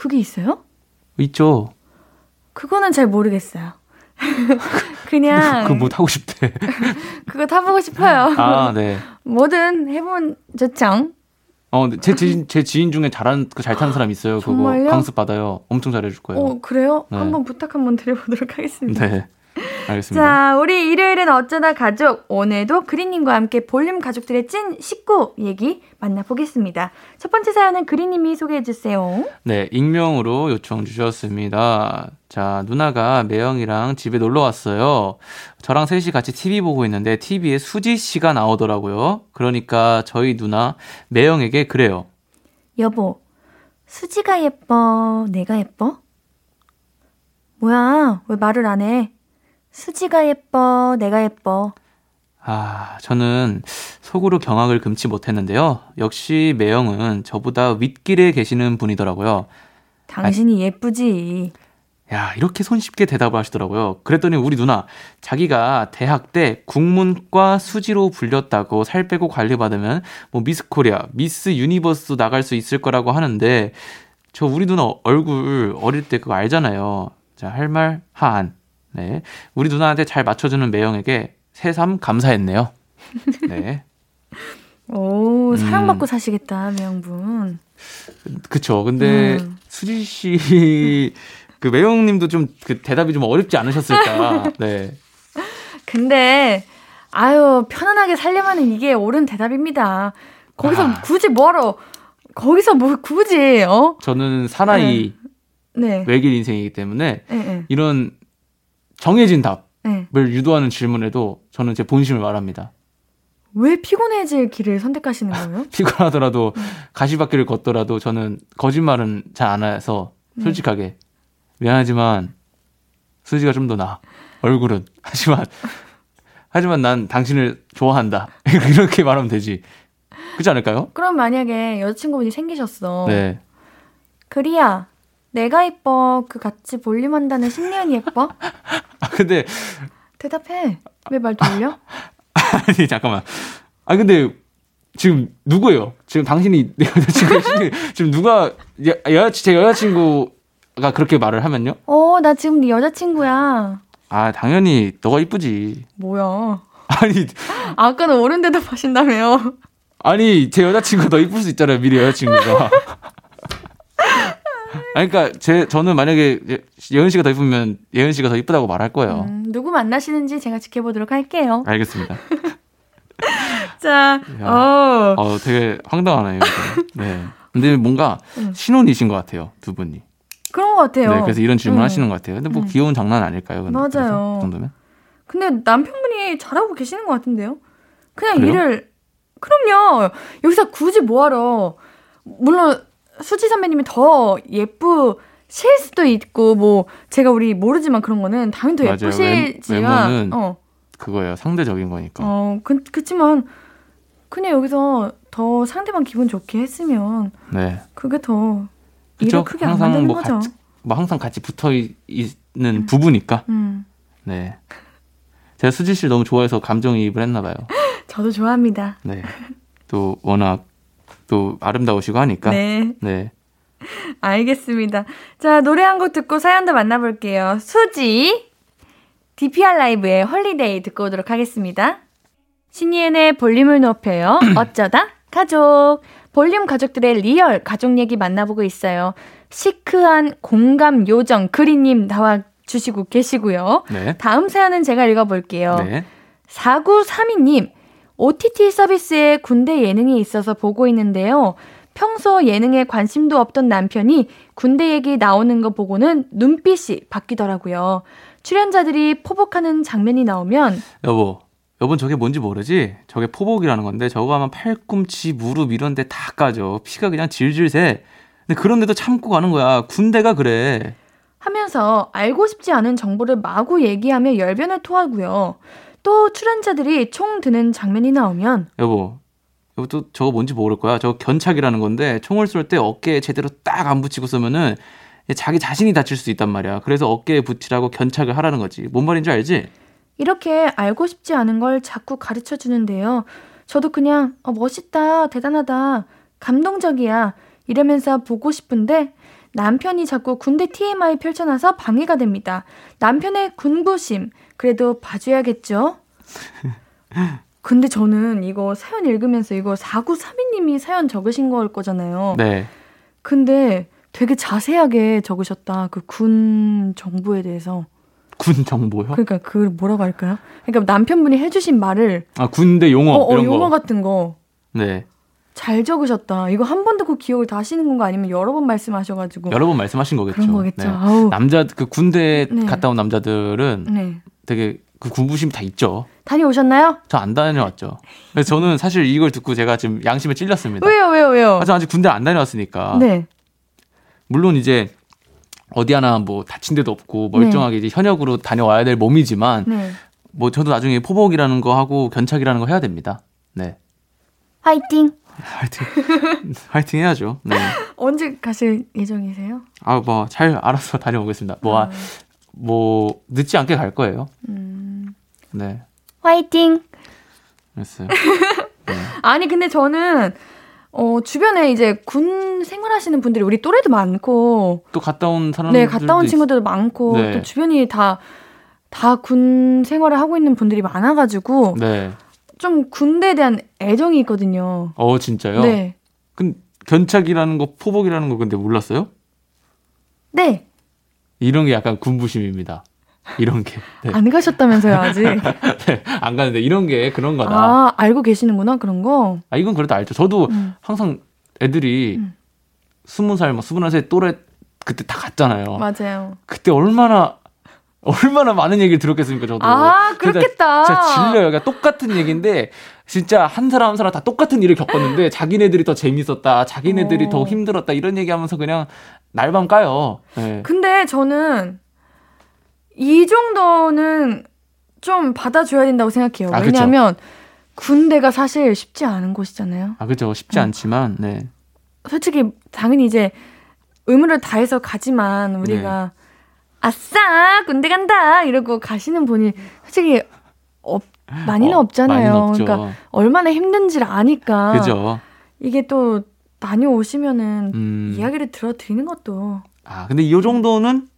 그게 있어요? 있죠. 그거는 잘 모르겠어요. <laughs> 그냥 그거 뭐 타고 싶대. <laughs> 그거 타보고 싶어요. 아, 네. 뭐든 해본 좋죠. 어, 제 지인, 제 지인 중에 잘하는, 그잘 타는 사람 있어요. 그거 정말요? 강습 받아요. 엄청 잘해줄 거예요. 어 그래요? 네. 한번 부탁 한번 드려보도록 하겠습니다. 네. 알겠습니다. 자, 우리 일요일은 어쩌다 가족. 오늘도 그린님과 함께 볼륨 가족들의 찐 식구 얘기 만나보겠습니다. 첫 번째 사연은 그린님이 소개해주세요. 네, 익명으로 요청 주셨습니다. 자, 누나가 매형이랑 집에 놀러 왔어요. 저랑 셋이 같이 TV 보고 있는데 TV에 수지 씨가 나오더라고요. 그러니까 저희 누나 매형에게 그래요. 여보, 수지가 예뻐? 내가 예뻐? 뭐야, 왜 말을 안 해? 수지가 예뻐? 내가 예뻐? 아, 저는 속으로 경악을 금치 못했는데요. 역시 매형은 저보다 윗길에 계시는 분이더라고요. 당신이 예쁘지. 야, 이렇게 손쉽게 대답을 하시더라고요. 그랬더니 우리 누나, 자기가 대학 때 국문과 수지로 불렸다고 살 빼고 관리받으면 뭐 미스 코리아, 미스 유니버스도 나갈 수 있을 거라고 하는데, 저 우리 누나 얼굴 어릴 때 그거 알잖아요. 자, 할 말 하않. 네. 우리 누나한테 잘 맞춰주는 매형에게 새삼 감사했네요. 네. <laughs> 오, 음. 사랑받고 사시겠다, 매형분. 그쵸. 근데 음. 수지 씨, 그 매형님도 좀 그 대답이 좀 어렵지 않으셨을까. 네. 근데, 아유, 편안하게 살려면은 이게 옳은 대답입니다. 거기서 아. 굳이 뭐하러, 거기서 뭐 굳이, 어? 저는 사나이 네. 외길 인생이기 때문에 네, 네, 이런 정해진 답을 네. 유도하는 질문에도 저는 제 본심을 말합니다. 왜 피곤해질 길을 선택하시는 <laughs> 거예요? 피곤하더라도 음. 가시밭길을 걷더라도 저는 거짓말은 잘 안 해서 네. 솔직하게 미안하지만 수지가 좀 더 나아 얼굴은 <laughs> 하지만 하지만 난 당신을 좋아한다 <laughs> 이렇게 말하면 되지 그렇지 않을까요? 그럼 만약에 여자친구분이 생기셨어. 네 그리야, 내가 예뻐. 그 같이 볼륨 한다는 신리언이 예뻐? 아, 근데 대답해. 왜 말 돌려? 아니 잠깐만. 아 근데 지금 누구예요? 지금 당신이 <laughs> 내 여자친구 지금 누가 여, 여자 제 여자친구가 그렇게 말을 하면요? 어, 나 지금 네 여자친구야. 아 당연히 너가 이쁘지. 뭐야. 아니 아까는 옳은 대답 하신다며요. 아니 제 여자친구가 더 이쁠 수 있잖아요 미리 여자친구가. <laughs> 아니 그러니까 제 저는 만약에 예- 예은 씨가 더 이쁘면 예은 씨가 더 이쁘다고 말할 거예요. 음, 누구 만나시는지 제가 지켜보도록 할게요. 알겠습니다. <laughs> 자, 야. 어. 어 되게 황당하네요. 네. 근데 뭔가 음. 신혼이신 것 같아요 두 분이. 그런 것 같아요. 네, 그래서 이런 질문 음. 하시는 것 같아요. 근데 뭐 음. 귀여운 장난 아닐까요? 근데 맞아요. 그 정도면? 근데 남편분이 잘하고 계시는 것 같은데요? 그냥 그래요? 일을, 그럼요. 여기서 굳이 뭐하러. 물론, 수지 선배님이 더 예쁘 실 수도 있고, 뭐, 제가 우리 모르지만 그런 거는 당연히 더 외모는 어, 그거예요. 상대적인 거니까. 어, 그, 그치만, 그냥 여기서 더 상대방 기분 좋게 했으면, 네. 그게 더 일을? 크게 안 만드는 뭐 거죠. 같이 뭐 항상 같이 붙어 있- 있는 부부니까. 음, 네. 제가 수지 씨를 너무 좋아해서 감정이입을 했나 봐요. <laughs> 저도 좋아합니다. 네. 또 워낙 또 아름다우시고 하니까. 네. 네. 알겠습니다. 자, 노래 한 곡 듣고 사연도 만나볼게요. 수지, DPR LIVE의 Holiday 듣고 오도록 하겠습니다. 신예은의 볼륨을 높여요. <clears throat> 어쩌다 가족. 볼륨 가족들의 real 가족 얘기 만나보고 있어요. 시크한 공감 요정 그리님 나와 주시고 계시고요. 네. 다음 사연은 제가 읽어볼게요. 네. 4932님, OTT 서비스에 군대 예능이 있어서 보고 있는데요. 평소 예능에 관심도 없던 남편이 군대 얘기 나오는 거 보고는 눈빛이 바뀌더라고요. 출연자들이 포복하는 장면이 나오면 여보, 여보 저게 뭔지 모르지? 저게 포복이라는 건데 저거 하면 팔꿈치, 무릎 이런 데 다 까져. 피가 그냥 질질 새. 근데 그런데도 참고 가는 거야. 군대가 그래. 하면서 알고 싶지 않은 정보를 마구 얘기하며 열변을 토하고요. 또 출연자들이 총 드는 장면이 나오면 여보, 여보 또 저거 뭔지 모를 거야. 저거 견착이라는 건데 총을 쏠 때 어깨에 제대로 딱 안 붙이고 쏘면은 자기 자신이 다칠 수 있단 말이야. 그래서 어깨에 붙이라고 견착을 하라는 거지. 뭔 말인지 알지? 이렇게 알고 싶지 않은 걸 자꾸 가르쳐 주는데요. 저도 그냥 어, 멋있다, 대단하다, 감동적이야 이러면서 보고 싶은데 남편이 자꾸 군대 TMI 펼쳐놔서 방해가 됩니다. 남편의 군부심 그래도 봐줘야겠죠? <laughs> 근데 저는 이거 사연 읽으면서 이거 4932님이 사연 적으신 걸 거잖아요. 네. 근데 되게 자세하게 적으셨다. 그 군 정보에 대해서. 군 정보요? 그러니까 그 뭐라고 할까요? 그러니까 남편분이 해주신 말을 아 군대 용어 어, 어, 이런 용어 거. 같은 거잘 네. 적으셨다. 이거 한 번 듣고 기억을 다 하시는 건가 아니면 여러 번 말씀하셔가지고 여러 번 말씀하신 거겠죠. 그런 거겠죠. 네. 남자 그 군대 네. 갔다 온 남자들은 네. 되게 그 군부심이 다 있죠. 다녀오셨나요? 저 안 다녀왔죠. 그래서 저는 사실 이걸 듣고 제가 지금 양심에 찔렸습니다. 왜요, 왜요, 왜요? 아, 저 아직 군대 안 다녀왔으니까. 네. 물론 이제 어디 하나 뭐 다친 데도 없고 멀쩡하게 이제 현역으로 다녀와야 될 몸이지만 네. 뭐 저도 나중에 포복이라는 거 하고 견착이라는 거 해야 됩니다. 네. 화이팅! 화이팅. <laughs> 화이팅 해야죠. 네. <laughs> 언제 가실 예정이세요? 아, 뭐 잘 알아서 <laughs> 다녀오겠습니다. 뭐, 아, 뭐 늦지 않게 갈 거예요. 음. 네. 화이팅! 그랬어요. <laughs> 아니 근데 저는 어 주변에 이제 군 생활하시는 분들이 우리 또래도 많고 또 갔다 온 사람들 네 갔다 온 친구들도 많고 네. 또 주변이 다 다 군 생활을 하고 있는 분들이 많아가지고 네. 좀 군대에 대한 애정이 있거든요. 어 진짜요? 네. 근 견착이라는 거 포복이라는 거 근데 몰랐어요? 네. 이런 게 약간 군부심입니다. 이런 게. 네. 안 가셨다면서요, 아직. <laughs> 네, 안 가는데 이런 게 그런 거다. 아, 알고 계시는구나, 그런 거. 아 이건 그래도 알죠. 저도 음. 항상 애들이 음. 스무 살, 뭐 스물한 살 또래 그때 다 갔잖아요. 맞아요. 그때 얼마나 얼마나 많은 얘기를 들었겠습니까, 저도. 아, 그렇겠다. 진짜 질려요. 그러니까 똑같은 얘기인데 진짜 한 사람 한 사람 다 똑같은 일을 겪었는데 자기네들이 더 재밌었다, 자기네들이 어. 더 힘들었다 이런 얘기 하면서 그냥 날밤 까요. 네. 근데 저는 이 정도는 좀 받아줘야 된다고 생각해요. 아, 그쵸. 왜냐하면 군대가 사실 쉽지 않은 곳이잖아요. 아 그죠, 쉽지 어. 않지만 네. 솔직히 당연히 이제 의무를 다해서 가지만 우리가 네. 아싸 군대 간다 이러고 가시는 분이 솔직히 없, 많이는 어, 없잖아요. 많이는. 그러니까 얼마나 힘든지를 아니까 그죠. 이게 또 다녀오시면은 음. 이야기를 들어드리는 것도 아 근데 이 정도는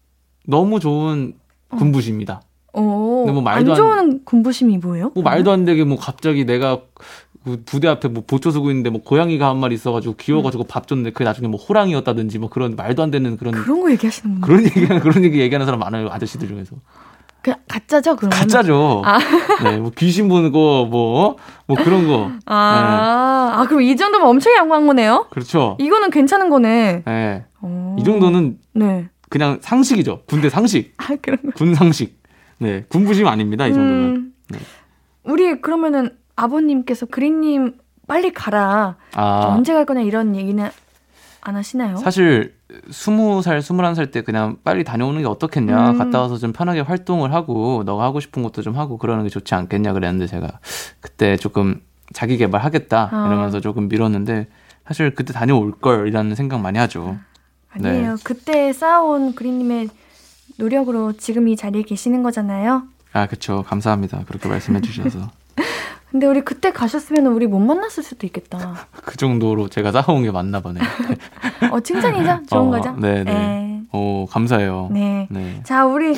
너무 좋은 군부십니다. 어, 근데 뭐안 말도 안- 좋은 군부심이 뭐예요? 뭐 말도 안 되게 뭐 갑자기 내가 그 부대 앞에 뭐 보초 서고 있는데 뭐 고양이가 한 마리 있어가지고 귀여워가지고 밥 줬는데 그게 나중에 뭐 호랑이였다든지 뭐 그런 말도 안 되는 그런 그런 거 얘기하시는구나. 그런 얘기 <laughs> 그런 얘기 얘기하는 사람 많아요 아저씨들 중에서 그냥 가짜죠, 그러면? 가짜죠. 아. 네, 뭐 귀신 보는 거뭐뭐 그런 거 아, 아, 그럼 이 정도면 엄청 양호한 거네요? 그렇죠. 이거는 괜찮은 거네. 네, 어. 이 정도는 네. 그냥 상식이죠. 군대 상식, 아, 그런 거. 군 상식. 네, 군부심 아닙니다 이 정도는. 음, 네. 우리 그러면은 아버님께서 그린님 빨리 가라. 아 언제 갈 거냐 이런 얘기는 안 하시나요? 사실 스무 살, 스물한 살 때 그냥 빨리 다녀오는 게 어떻겠냐. 음. 갔다 와서 좀 편하게 활동을 하고 너가 하고 싶은 것도 좀 하고 그러는 게 좋지 않겠냐 그랬는데 제가 그때 조금 자기 개발 하겠다 아. 이러면서 조금 미뤘는데 사실 그때 다녀올 걸이라는 생각 많이 하죠. 아니에요. 네. 그때 쌓아온 그린님의 노력으로 지금 이 자리에 계시는 거잖아요. 아, 그쵸. 감사합니다. 그렇게 말씀해 주셔서. <laughs> 근데 우리 그때 가셨으면 우리 못 만났을 수도 있겠다. <laughs> 그 정도로 제가 쌓아온 게 맞나 보네요. 어, 칭찬이죠? 좋은 어, 거죠? 네, 네. 네. 오, 감사해요. 네. 네. 자, 우리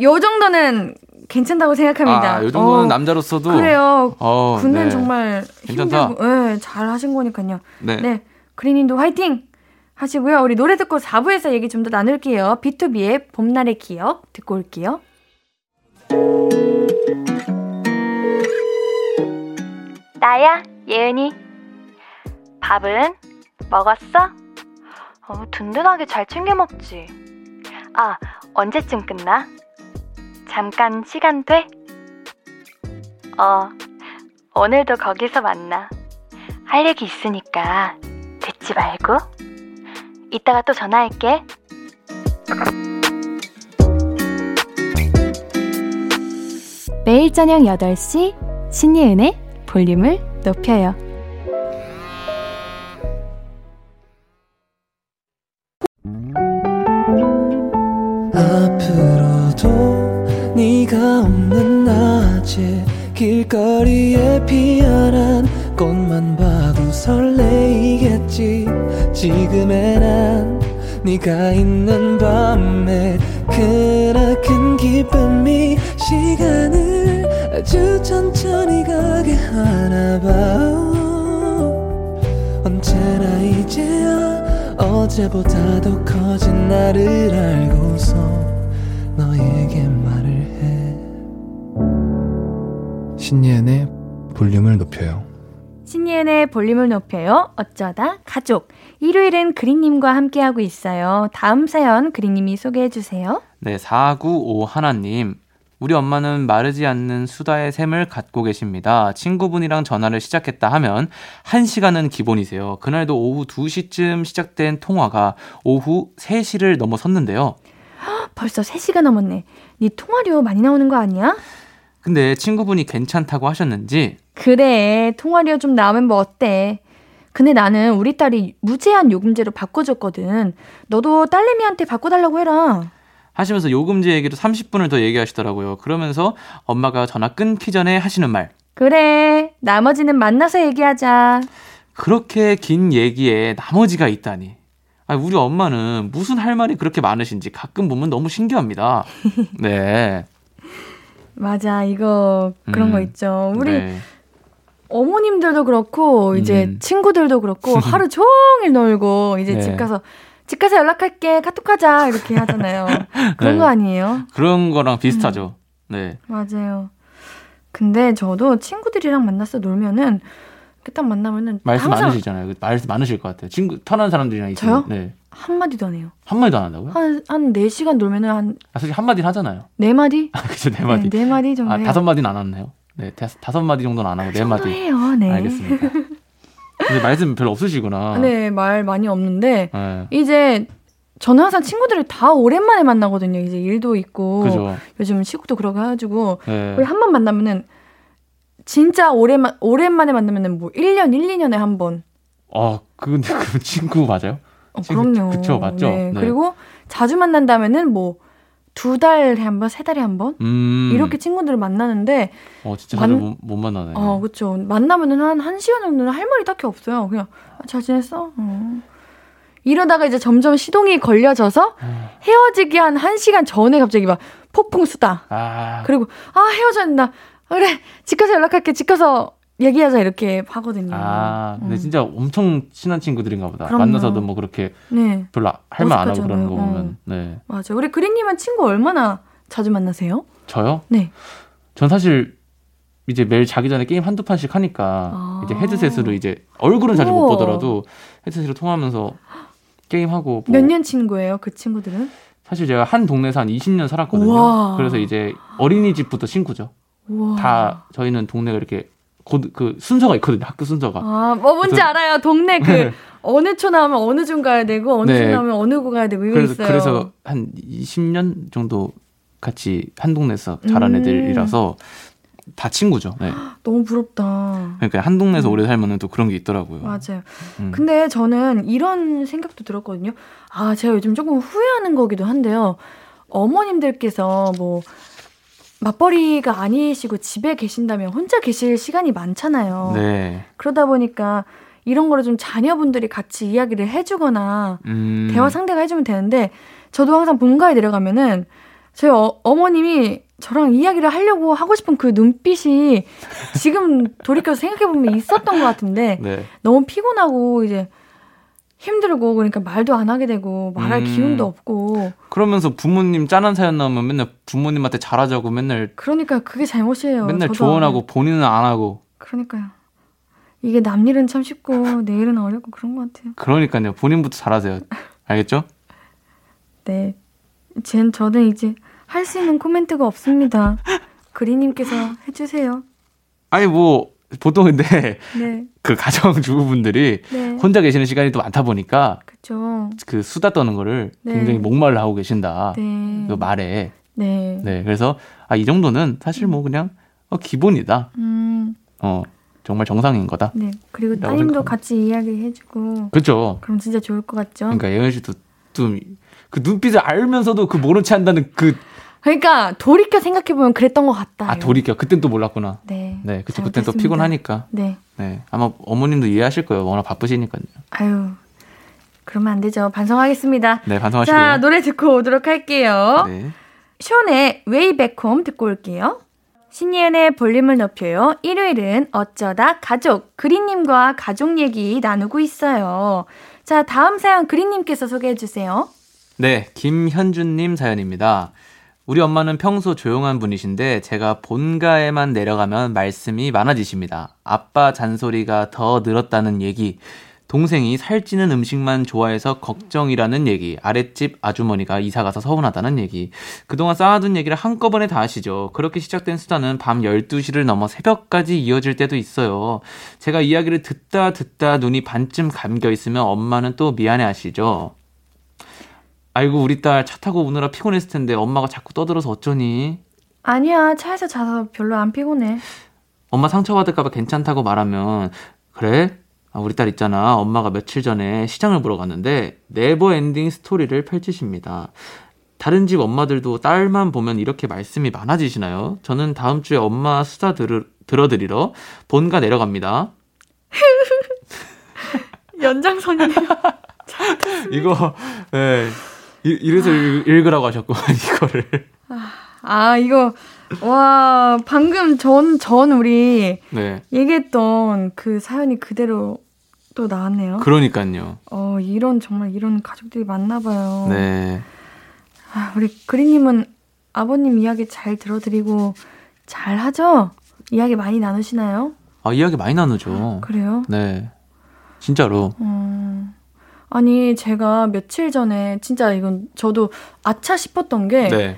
요 정도는 괜찮다고 생각합니다. 아, 요 정도는 어, 남자로서도. 그래요. 어, 군대는 네. 정말 괜찮다. 힘들고, 네, 잘 하신 거니까요. 네. 네. 그린님도 화이팅! 하시고요. 우리 노래 듣고 4부에서 얘기 좀 더 나눌게요. B2B의 봄날의 기억 듣고 올게요. 나야, 예은이. 밥은 먹었어? 어, 든든하게 잘 챙겨 먹지. 아, 언제쯤 끝나? 잠깐 시간 돼? 어, 오늘도 거기서 만나. 할 얘기 있으니까 듣지 말고. 이따가 또 전화할게. 매일 저녁 8시 신예은의 볼륨을 높여요. 앞으로도 네가 없는 낮에 길거리에 피어난 꽃만 봐도 설레이겠지 지금의 난 네가 있는 밤에 크나큰 기쁨이 시간을 아주 천천히 가게 하나 봐 언제나 이제야 어제보다 더 커진 나를 알고서 너에게 말을 해 신예은의 볼륨을 높여요 신예은의 볼륨을 높여요. 어쩌다 가족. 일요일은 그린님과 함께하고 있어요. 다음 사연 그린님이 소개해 주세요. 네, 495 하나님. 우리 엄마는 마르지 않는 수다의 샘을 갖고 계십니다. 친구분이랑 전화를 시작했다 하면 1시간은 기본이세요. 그날도 오후 2시쯤 시작된 통화가 오후 3시를 넘어섰는데요. 벌써 3시가 넘었네. 네 통화료 많이 나오는 거 아니야? 근데 친구분이 괜찮다고 하셨는지 그래. 통화료 좀 나오면 뭐 어때? 근데 나는 우리 딸이 무제한 요금제로 바꿔줬거든. 너도 딸내미한테 바꿔달라고 해라. 하시면서 요금제 얘기로 30분을 더 얘기하시더라고요. 그러면서 엄마가 전화 끊기 전에 하시는 말. 그래. 나머지는 만나서 얘기하자. 그렇게 긴 얘기에 나머지가 있다니. 아, 우리 엄마는 무슨 할 말이 그렇게 많으신지 가끔 보면 너무 신기합니다. <laughs> 네. 맞아. 이거 그런 음, 거 있죠. 우리 네. 어머님들도 그렇고 이제 음. 친구들도 그렇고 <laughs> 하루 종일 놀고 이제 네. 집 가서 집 가서 연락할게 카톡하자 이렇게 하잖아요. <laughs> 그런 네. 거 아니에요? 그런 거랑 비슷하죠. 음. 네. 맞아요. 근데 저도 친구들이랑 만나서 놀면은 이렇게 딱 만나면은 말씀 항상 많으시잖아요. 그 말씀 많으실 것 같아요. 친구, 편한 사람들이랑 있으면. 저요? 네. 한 마디도 안 해요. 한 마디도 안 한다고요? 한, 한 4시간 놀면은 한 아, 솔직히 한마디는 하잖아요. 4마디? <laughs> 아, 그죠, 네 마디. 네, 4마디 정도 아, 해요. 다섯 마디는 안 왔네요. 네, 다, 다섯 마디 정도는 안 하고 네 마디. 해요. 네. 알겠습니다. 근데 말씀 별로 없으시구나. 네, 말 많이 없는데 네. 이제 저는 항상 친구들을 다 오랜만에 만나거든요. 이제 일도 있고 그죠. 요즘 시국도 그러고 해가지고 네. 거의 한 번 만나면은 진짜 오랜만 오랜만에 만나면은 뭐 1년, 1, 2년에 한 번. 어, 그, 그 친구 맞아요? 어, 지금 그럼요. 그쵸, 맞죠? 네. 네. 그리고 자주 만난다면은 뭐 두 달에 한 번, 세 달에 한 번? 음. 이렇게 친구들을 만나는데 어, 진짜 만- 못, 못 만나네. 어, 그쵸. 만나면은 한, 한 시간 정도는 할 말이 딱히 없어요. 그냥, 아, 잘 지냈어? 어. 이러다가 이제 점점 시동이 걸려져서 아. 헤어지기 한 1시간 전에 갑자기 막 폭풍 수다. 아, 그리고, 아, 헤어졌나. 그래, 집 가서 연락할게. 집 가서 얘기하자. 이렇게 하거든요. 아, 근데 음. 진짜 엄청 친한 친구들인가 보다. 그럼요. 만나서도 뭐 그렇게 네, 별로 할 말 안 하고 그러는. 거 보면. 네. 맞아요. 우리 그린님은 친구 얼마나 자주 만나세요? 저요? 네. 전 사실 이제 매일 자기 전에 게임 한두 판씩 하니까 아. 이제 헤드셋으로 이제 얼굴은 자주 못 우와. 보더라도 헤드셋으로 통화하면서 게임하고 뭐 몇년 친구예요, 그 친구들은? 사실 제가 한 동네에서 한 20년 살았거든요. 우와. 그래서 이제 어린이집부터 친구죠. 우와. 다 저희는 동네가 이렇게 곧 그 순서가 있거든요. 학교 순서가. 아, 뭐 뭔지 그래서- 알아요. 동네 그 <laughs> 어느 초 나오면 어느 중 가야 되고 어느 네. 초 나오면 어느 구 가야 되고 이거 그래서 있어요. 그래서 한 20년 정도 같이 한 동네에서 자란 음. 애들이라서 다 친구죠. 네. <gasps> 너무 부럽다. 그러니까 한 동네에서 음. 오래 살면은 또 그런 게 있더라고요. 맞아요. 음. 근데 저는 이런 생각도 들었거든요. 아, 제가 요즘 조금 후회하는 거기도 한데요. 어머님들께서 뭐 맞벌이가 아니시고 집에 계신다면 혼자 계실 시간이 많잖아요. 네. 그러다 보니까 이런 거를 좀 자녀분들이 같이 이야기를 해주거나 음. 대화 상대가 해주면 되는데 저도 항상 본가에 내려가면은 저희 어, 어머님이 저랑 이야기를 하려고 하고 싶은 그 눈빛이 지금 돌이켜서 생각해보면 있었던 것 같은데 <laughs> 네. 너무 피곤하고 이제 힘들고 그러니까 말도 안 하게 되고 말할 음. 기운도 없고 그러면서 부모님 짠한 사연 나오면 맨날 부모님한테 잘하자고 맨날 그러니까 그게 잘못이에요. 맨날 조언하고 본인은 안 하고 그러니까요. 이게 남 일은 참 쉽고 <laughs> 내 일은 어렵고 그런 것 같아요. 그러니까요. 본인부터 잘하세요. 알겠죠? 네. 젠 저는 이제 할 수 있는 코멘트가 없습니다. 그리님께서 해주세요. 아니 뭐 보통 근데 네. <laughs> 그 가정 주부분들이 네. 혼자 계시는 시간이 또 많다 보니까 그쵸. 그 수다 떠는 거를 네. 굉장히 목말라 하고 계신다. 네. 그 말에. 네. 네. 그래서 아 이 정도는 사실 뭐 그냥 어, 기본이다. 음, 어 정말 정상인 거다. 네. 그리고 따님도. 같이 이야기해주고 그렇죠. 그럼 진짜 좋을 것 같죠? 그러니까 예은 씨도 좀 그 눈빛을 알면서도 그 모른 체 한다는 그아 그러니까 돌이켜 생각해 보면 그랬던 것 같다. 돌이켜 그땐 또 몰랐구나. 네. 네, 그쵸. 그땐 또. 피곤하니까. 네. 네, 아마 어머님도 이해하실 거예요. 워낙 바쁘시니까요. 아유. 그러면 안 되죠. 반성하겠습니다. 네, 반성하시고요. 자, 노래 듣고 오도록 할게요. 네. 숀의 Way Back Home 듣고 올게요. 신예은의 볼륨을 높여요. 일요일은 어쩌다 가족, 그리님과 가족 얘기 나누고 있어요. 자, 다음 사연 그리님께서 소개해 주세요. 네, 김현준님 사연입니다. 우리 엄마는 평소 조용한 분이신데 제가 본가에만 내려가면 말씀이 많아지십니다. 아빠 잔소리가 더 늘었다는 얘기, 동생이 살찌는 음식만 좋아해서 걱정이라는 얘기, 아랫집 아주머니가 이사가서 서운하다는 얘기, 그동안 쌓아둔 얘기를 한꺼번에 다 하시죠. 그렇게 시작된 수다는 밤 12시를 넘어 새벽까지 이어질 때도 있어요. 제가 이야기를 듣다 듣다 눈이 반쯤 감겨 있으면 엄마는 또 미안해 하시죠. 아이고 우리 딸 차 타고 오느라 피곤했을 텐데 엄마가 자꾸 떠들어서 어쩌니? 아니야, 차에서 자서 별로 안 피곤해. 엄마 상처받을까봐 괜찮다고 말하면 그래? 아, 우리 딸 있잖아. 엄마가 며칠 전에 시장을 보러 갔는데 never ending story를 펼치십니다. 다른 집 엄마들도 딸만 보면 이렇게 말씀이 많아지시나요? 저는 다음 주에 엄마 수다 들, 들어드리러 본가 내려갑니다. <laughs> 연장선이네요. <laughs> 이거 예. 이- 이래서 읽- 읽으라고 하셨구만 <laughs> 이거를. 아, 이거, 와, 방금 전, 전 우리 네. 얘기했던 그 사연이 그대로 또 나왔네요. 그러니까요. 어, 이런, 정말 이런 가족들이 많나 봐요. 네. 아, 우리 그리님은 아버님 이야기 잘 들어드리고 잘 하죠? 이야기 많이 나누시나요? 아 이야기 많이 나누죠. 그래요? 네. 진짜로. 음. 아니, 제가 며칠 전에 진짜 이건 저도 아차 싶었던 게 네.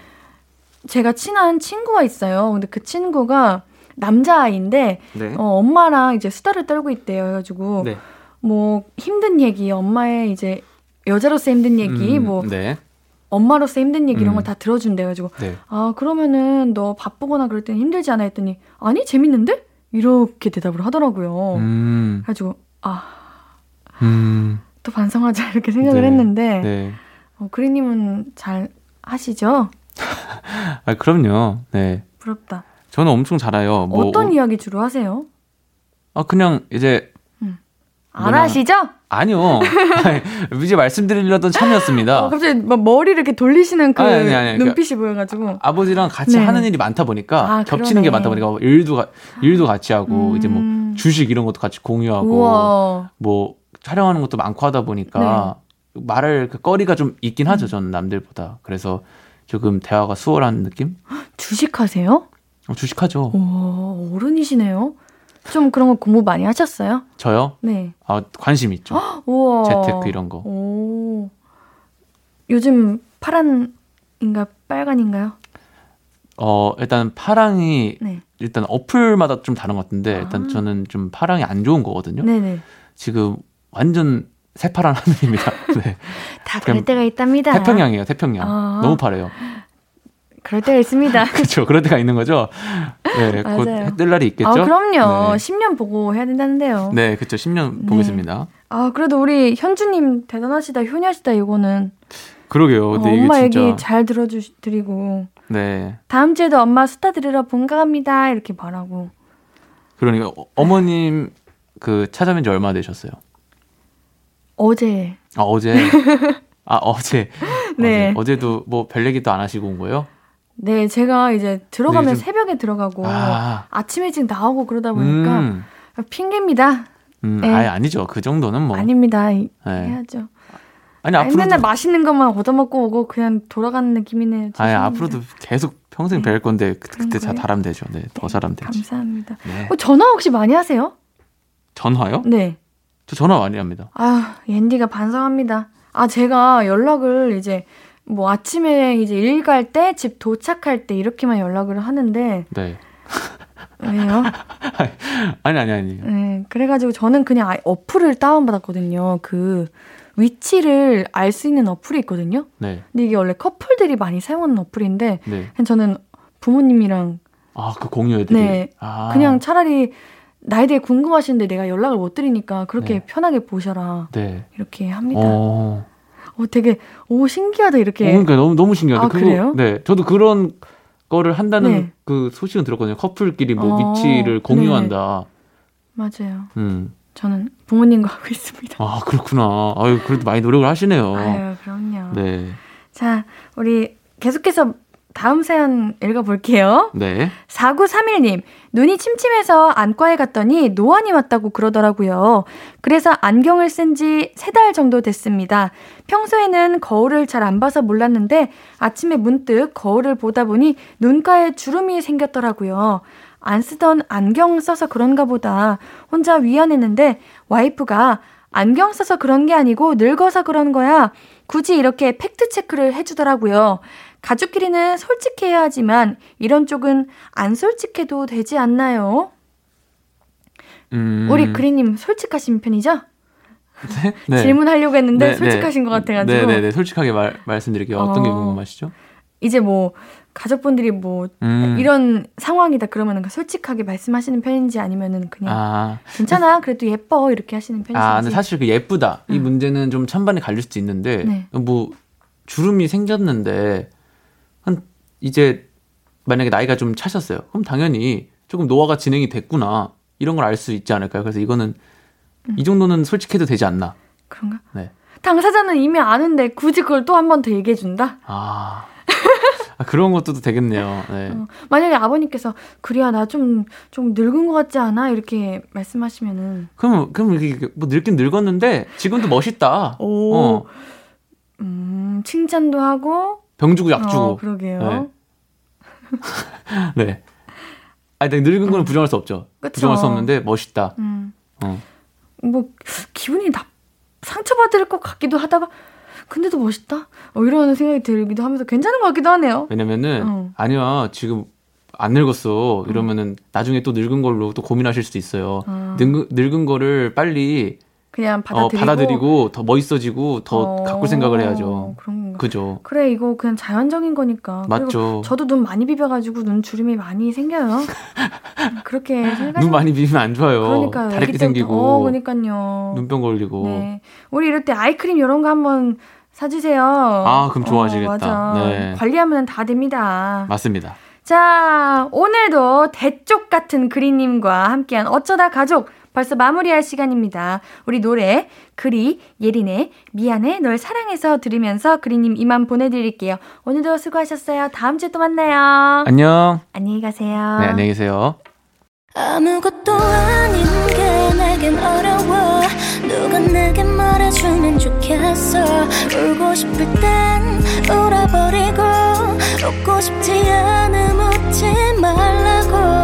제가 친한 친구가 있어요. 근데 그 친구가 남자아이인데 네. 어, 엄마랑 이제 수다를 떨고 있대요. 해가지고 네. 뭐 힘든 얘기, 엄마의 이제 여자로서 힘든 얘기, 음, 뭐 네. 엄마로서 힘든 얘기 이런 음. 걸다 들어준대요. 가지고 네. 아 그러면은 너 바쁘거나 그럴 때는 힘들지 않아 했더니 아니 재밌는데 이렇게 대답을 하더라고요. 음. 그래가지고 아 또 음. 반성하자 <laughs> 이렇게 생각을 네. 했는데 네. 어, 그리님은 잘 하시죠? <laughs> 아 그럼요. 네. 부럽다. 저는 엄청 잘해요. 뭐 어떤 오- 이야기 주로 하세요? 아 그냥 이제 안 뭐냐. 하시죠? 아니요. 아니, <laughs> 이제 말씀드리려던 참이었습니다. 어, 갑자기 막 머리를 이렇게 돌리시는 그 아니, 아니, 아니. 눈빛이 보여가지고 아버지랑 같이 네. 하는 일이 많다 보니까 아, 겹치는 게 그러네. 많다 보니까 일도 가- 일도 같이 하고 음. 이제 뭐 주식 이런 것도 같이 공유하고 우와 뭐 촬영하는 것도 많고 하다 보니까 네. 말할 그 거리가 좀 있긴 음. 하죠. 저는 남들보다. 그래서 조금 대화가 수월한 느낌? <gasps> 주식하세요? 어, 주식하죠. 오 어른이시네요. 좀 그런 거 공부 많이 하셨어요? 저요? 네. 아, 관심 있죠. <gasps> 우와. 재테크 이런 거. 오. 요즘 파란인가 빨간인가요? 어, 일단 파랑이 네. 일단 어플마다 좀 다른 것 같은데 일단 아. 저는 좀 파랑이 안 좋은 거거든요. 네네. 지금 완전 새파란 하늘입니다. <laughs> 네. 다 그럴 때가 있답니다. 태평양이에요, 태평양. 아. 너무 파래요. 그럴 때가 있습니다. <laughs> 그렇죠. 그럴 때가 있는 거죠. 네, 곧 맞아요. 해뜰 날이 있겠죠. 아, 그럼요. 네. 10년 보고 해야 된다는데요. 네, 그렇죠. 10년 네. 보겠습니다. 아, 그래도 우리 현주님 대단하시다, 효녀시다, 이거는. 그러게요. 어, 근데 엄마 이게 진짜 얘기 잘 들어주 드리고. 네. 다음 주에도 엄마 수다 들으러 본가 갑니다. 이렇게 말하고. 그러니까 어- 어머님 그 찾아뵌 지 얼마 되셨어요? 어제. 아, 어제. <laughs> 아, 어제. 네. 어제. 어제 도 뭐 별 얘기도 안 하시고 온 거예요? 네, 제가 이제 들어가면 네, 좀- 새벽에 들어가고 아. 아침 일찍 나오고 그러다 보니까 음. 핑계입니다. 음, 네. 아예 아니죠. 그 정도는 뭐. 아닙니다. 이- 네. 해야죠. 아니 앞으로도 맨날 맛있는 것만 얻어먹고 오고 그냥 돌아가는 느낌이네요. 죄송합니다. 앞으로도 계속 평생 뵐 건데 그- 그때 잘? 잘하면 되죠. 네, 더 잘하면 되지. 감사합니다. 네. 어, 전화 혹시 많이 하세요? 전화요? 네. 저 전화 많이 합니다. 아, 옌디가 반성합니다. 아, 제가 연락을 이제 뭐 아침에 이제 일 갈 때, 집 도착할 때 이렇게만 연락을 하는데 네. 왜요? <laughs> 아니 아니 아니. 네, 그래가지고 저는 그냥 어플을 다운받았거든요. 그 위치를 알 수 있는 어플이 있거든요. 네. 근데 이게 원래 커플들이 많이 사용하는 어플인데 네. 저는 부모님이랑 아 그 공유 애들이. 네, 아. 그냥 차라리 나에 대해 궁금하신데 내가 연락을 못 드리니까 그렇게 네. 편하게 보셔라 네. 이렇게 합니다. 어, 어. 되게 오 신기하다 이렇게. 어, 그러니까 너무 너무 신기하다. 아, 그래요? 네. 저도 그런 거를 한다는 네. 그 소식은 들었거든요. 커플끼리 뭐 어, 위치를 공유한다. 맞아요. 음. 저는 부모님과 <laughs> 하고 있습니다. 아 그렇구나. 아유 그래도 많이 노력을 하시네요. 아유 그럼요. 네. 자 우리 계속해서 다음 사연 읽어볼게요. 네. 4931님, 눈이 침침해서 안과에 갔더니 노안이 왔다고 그러더라고요. 그래서 안경을 쓴 지 세 달 정도 됐습니다. 평소에는 거울을 잘 안 봐서 몰랐는데 아침에 문득 거울을 보다 보니 눈가에 주름이 생겼더라고요. 안 쓰던 안경 써서 그런가 보다 혼자 위안했는데 와이프가 안경 써서 그런 게 아니고 늙어서 그런 거야. 굳이 이렇게 팩트 체크를 해주더라고요. 가족끼리는 솔직해야 하지만 이런 쪽은 안 솔직해도 되지 않나요? 음. 우리 그리님 솔직하신 편이죠? 네. <laughs> 질문하려고 했는데 네, 솔직하신 네. 것 같아가지고 네네네. 솔직하게 말, 말씀드릴게요. 어떤 게 어. 궁금하시죠? 이제 뭐 가족분들이 뭐 음. 이런 상황이다 그러면은 솔직하게 말씀하시는 편인지 아니면은 그냥 아, 괜찮아 그래도 예뻐 이렇게 하시는 편이신지 아, 근데 사실 그 예쁘다. 이 음. 문제는 좀 찬반이 갈릴 수도 있는데, 네. 뭐, 주름이 생겼는데, 한, 이제, 만약에 나이가 좀 차셨어요. 그럼 당연히 조금 노화가 진행이 됐구나. 이런 걸 알 수 있지 않을까요? 그래서 이거는, 음. 이 정도는 솔직해도 되지 않나. 그런가? 네. 당사자는 이미 아는데 굳이 그걸 또 한 번 더 얘기해 준다? 아. 아, 그런 것도 되겠네요. 네. 어, 만약에 아버님께서 그래야 나 좀 좀 늙은 것 같지 않아 이렇게 말씀하시면은 그럼, 그럼 이게 뭐 늙긴 늙었는데, 지금도 멋있다. 오 어. 음, 칭찬도 하고 병 주고 약 주고. 어, 그러게요. 네. <laughs> 네. 아니, 늙은 거는 부정할 수 없죠. 그쵸. 부정할 수 없는데, 멋있다. 음. 어. 뭐 기분이 나 상처받을 것 같기도 하다가 근데도 멋있다. 어, 이런 생각이 들기도 하면서 괜찮은 것 같기도 하네요. 왜냐면은 어. 아니야 지금 안 늙었어 이러면은 나중에 또 늙은 걸로 또 고민하실 수도 있어요. 어. 늙은, 늙은 거를 빨리 그냥 어, 받아들이고, 받아들이고 더 멋있어지고 더 어, 가꿀 생각을 해야죠. 그런 거. 그죠? 그래 이거 그냥 자연적인 거니까. 맞죠. 저도 눈 많이 비벼가지고 눈 주름이 많이 생겨요. <laughs> 그렇게 눈 많이 비비면 안 좋아요. 그러니까요. 다래끼. 생기고 어, 그러니까요. 눈병 걸리고. 네. 우리 이럴 때 아이크림 이런 거 한번 사주세요. 아, 그럼 좋아하시겠다. 어. 네. 관리하면 다 됩니다. 맞습니다. 자, 오늘도 대쪽 같은 그리님과 함께한 어쩌다 가족 벌써 마무리할 시간입니다. 우리 노래 그리 예린의 미안해 널 사랑해서 들으면서 그리님 이만 보내드릴게요. 오늘도 수고하셨어요. 다음 주에 또 만나요. 안녕. 안녕히 가세요. 네, 안녕히 계세요. 아무것도 아닌 게 내겐 어려워 누가 내게 말해주면 좋겠어 울고 싶을 땐 울어버리고 웃고 싶지 않음 웃지 말라고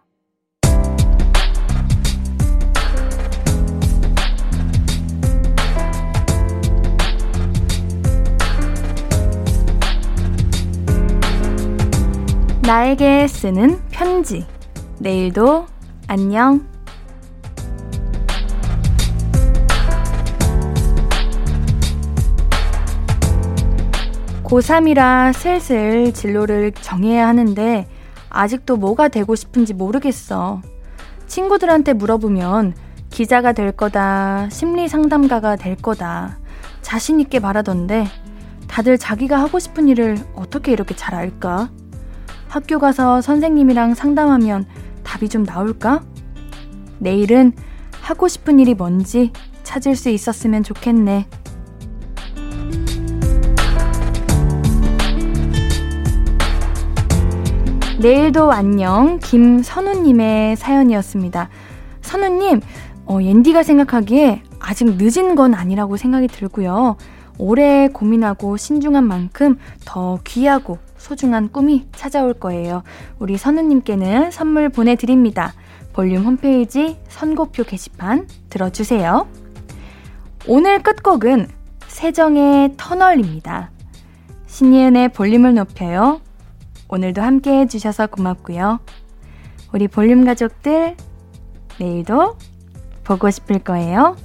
나에게 쓰는 편지. 내일도 안녕. 고3이라 슬슬 진로를 정해야 하는데 아직도 뭐가 되고 싶은지 모르겠어. 친구들한테 물어보면 기자가 될 거다, 심리 상담가가 될 거다, 자신있게 말하던데 다들 자기가 하고 싶은 일을 어떻게 이렇게 잘 알까? 학교 가서 선생님이랑 상담하면 답이 좀 나올까? 내일은 하고 싶은 일이 뭔지 찾을 수 있었으면 좋겠네. 내일도 안녕 김선우님의 사연이었습니다. 선우님, 어, 옌디가 생각하기에 아직 늦은 건 아니라고 생각이 들고요. 오래 고민하고 신중한 만큼 더 귀하고 소중한 꿈이 찾아올 거예요. 우리 선우님께는 선물 보내드립니다. 볼륨 홈페이지 선고표 게시판 들어주세요. 오늘 끝곡은 세정의 터널입니다. 신예은의 볼륨을 높여요. 오늘도 함께 해주셔서 고맙고요. 우리 볼륨 가족들, 내일도 보고 싶을 거예요.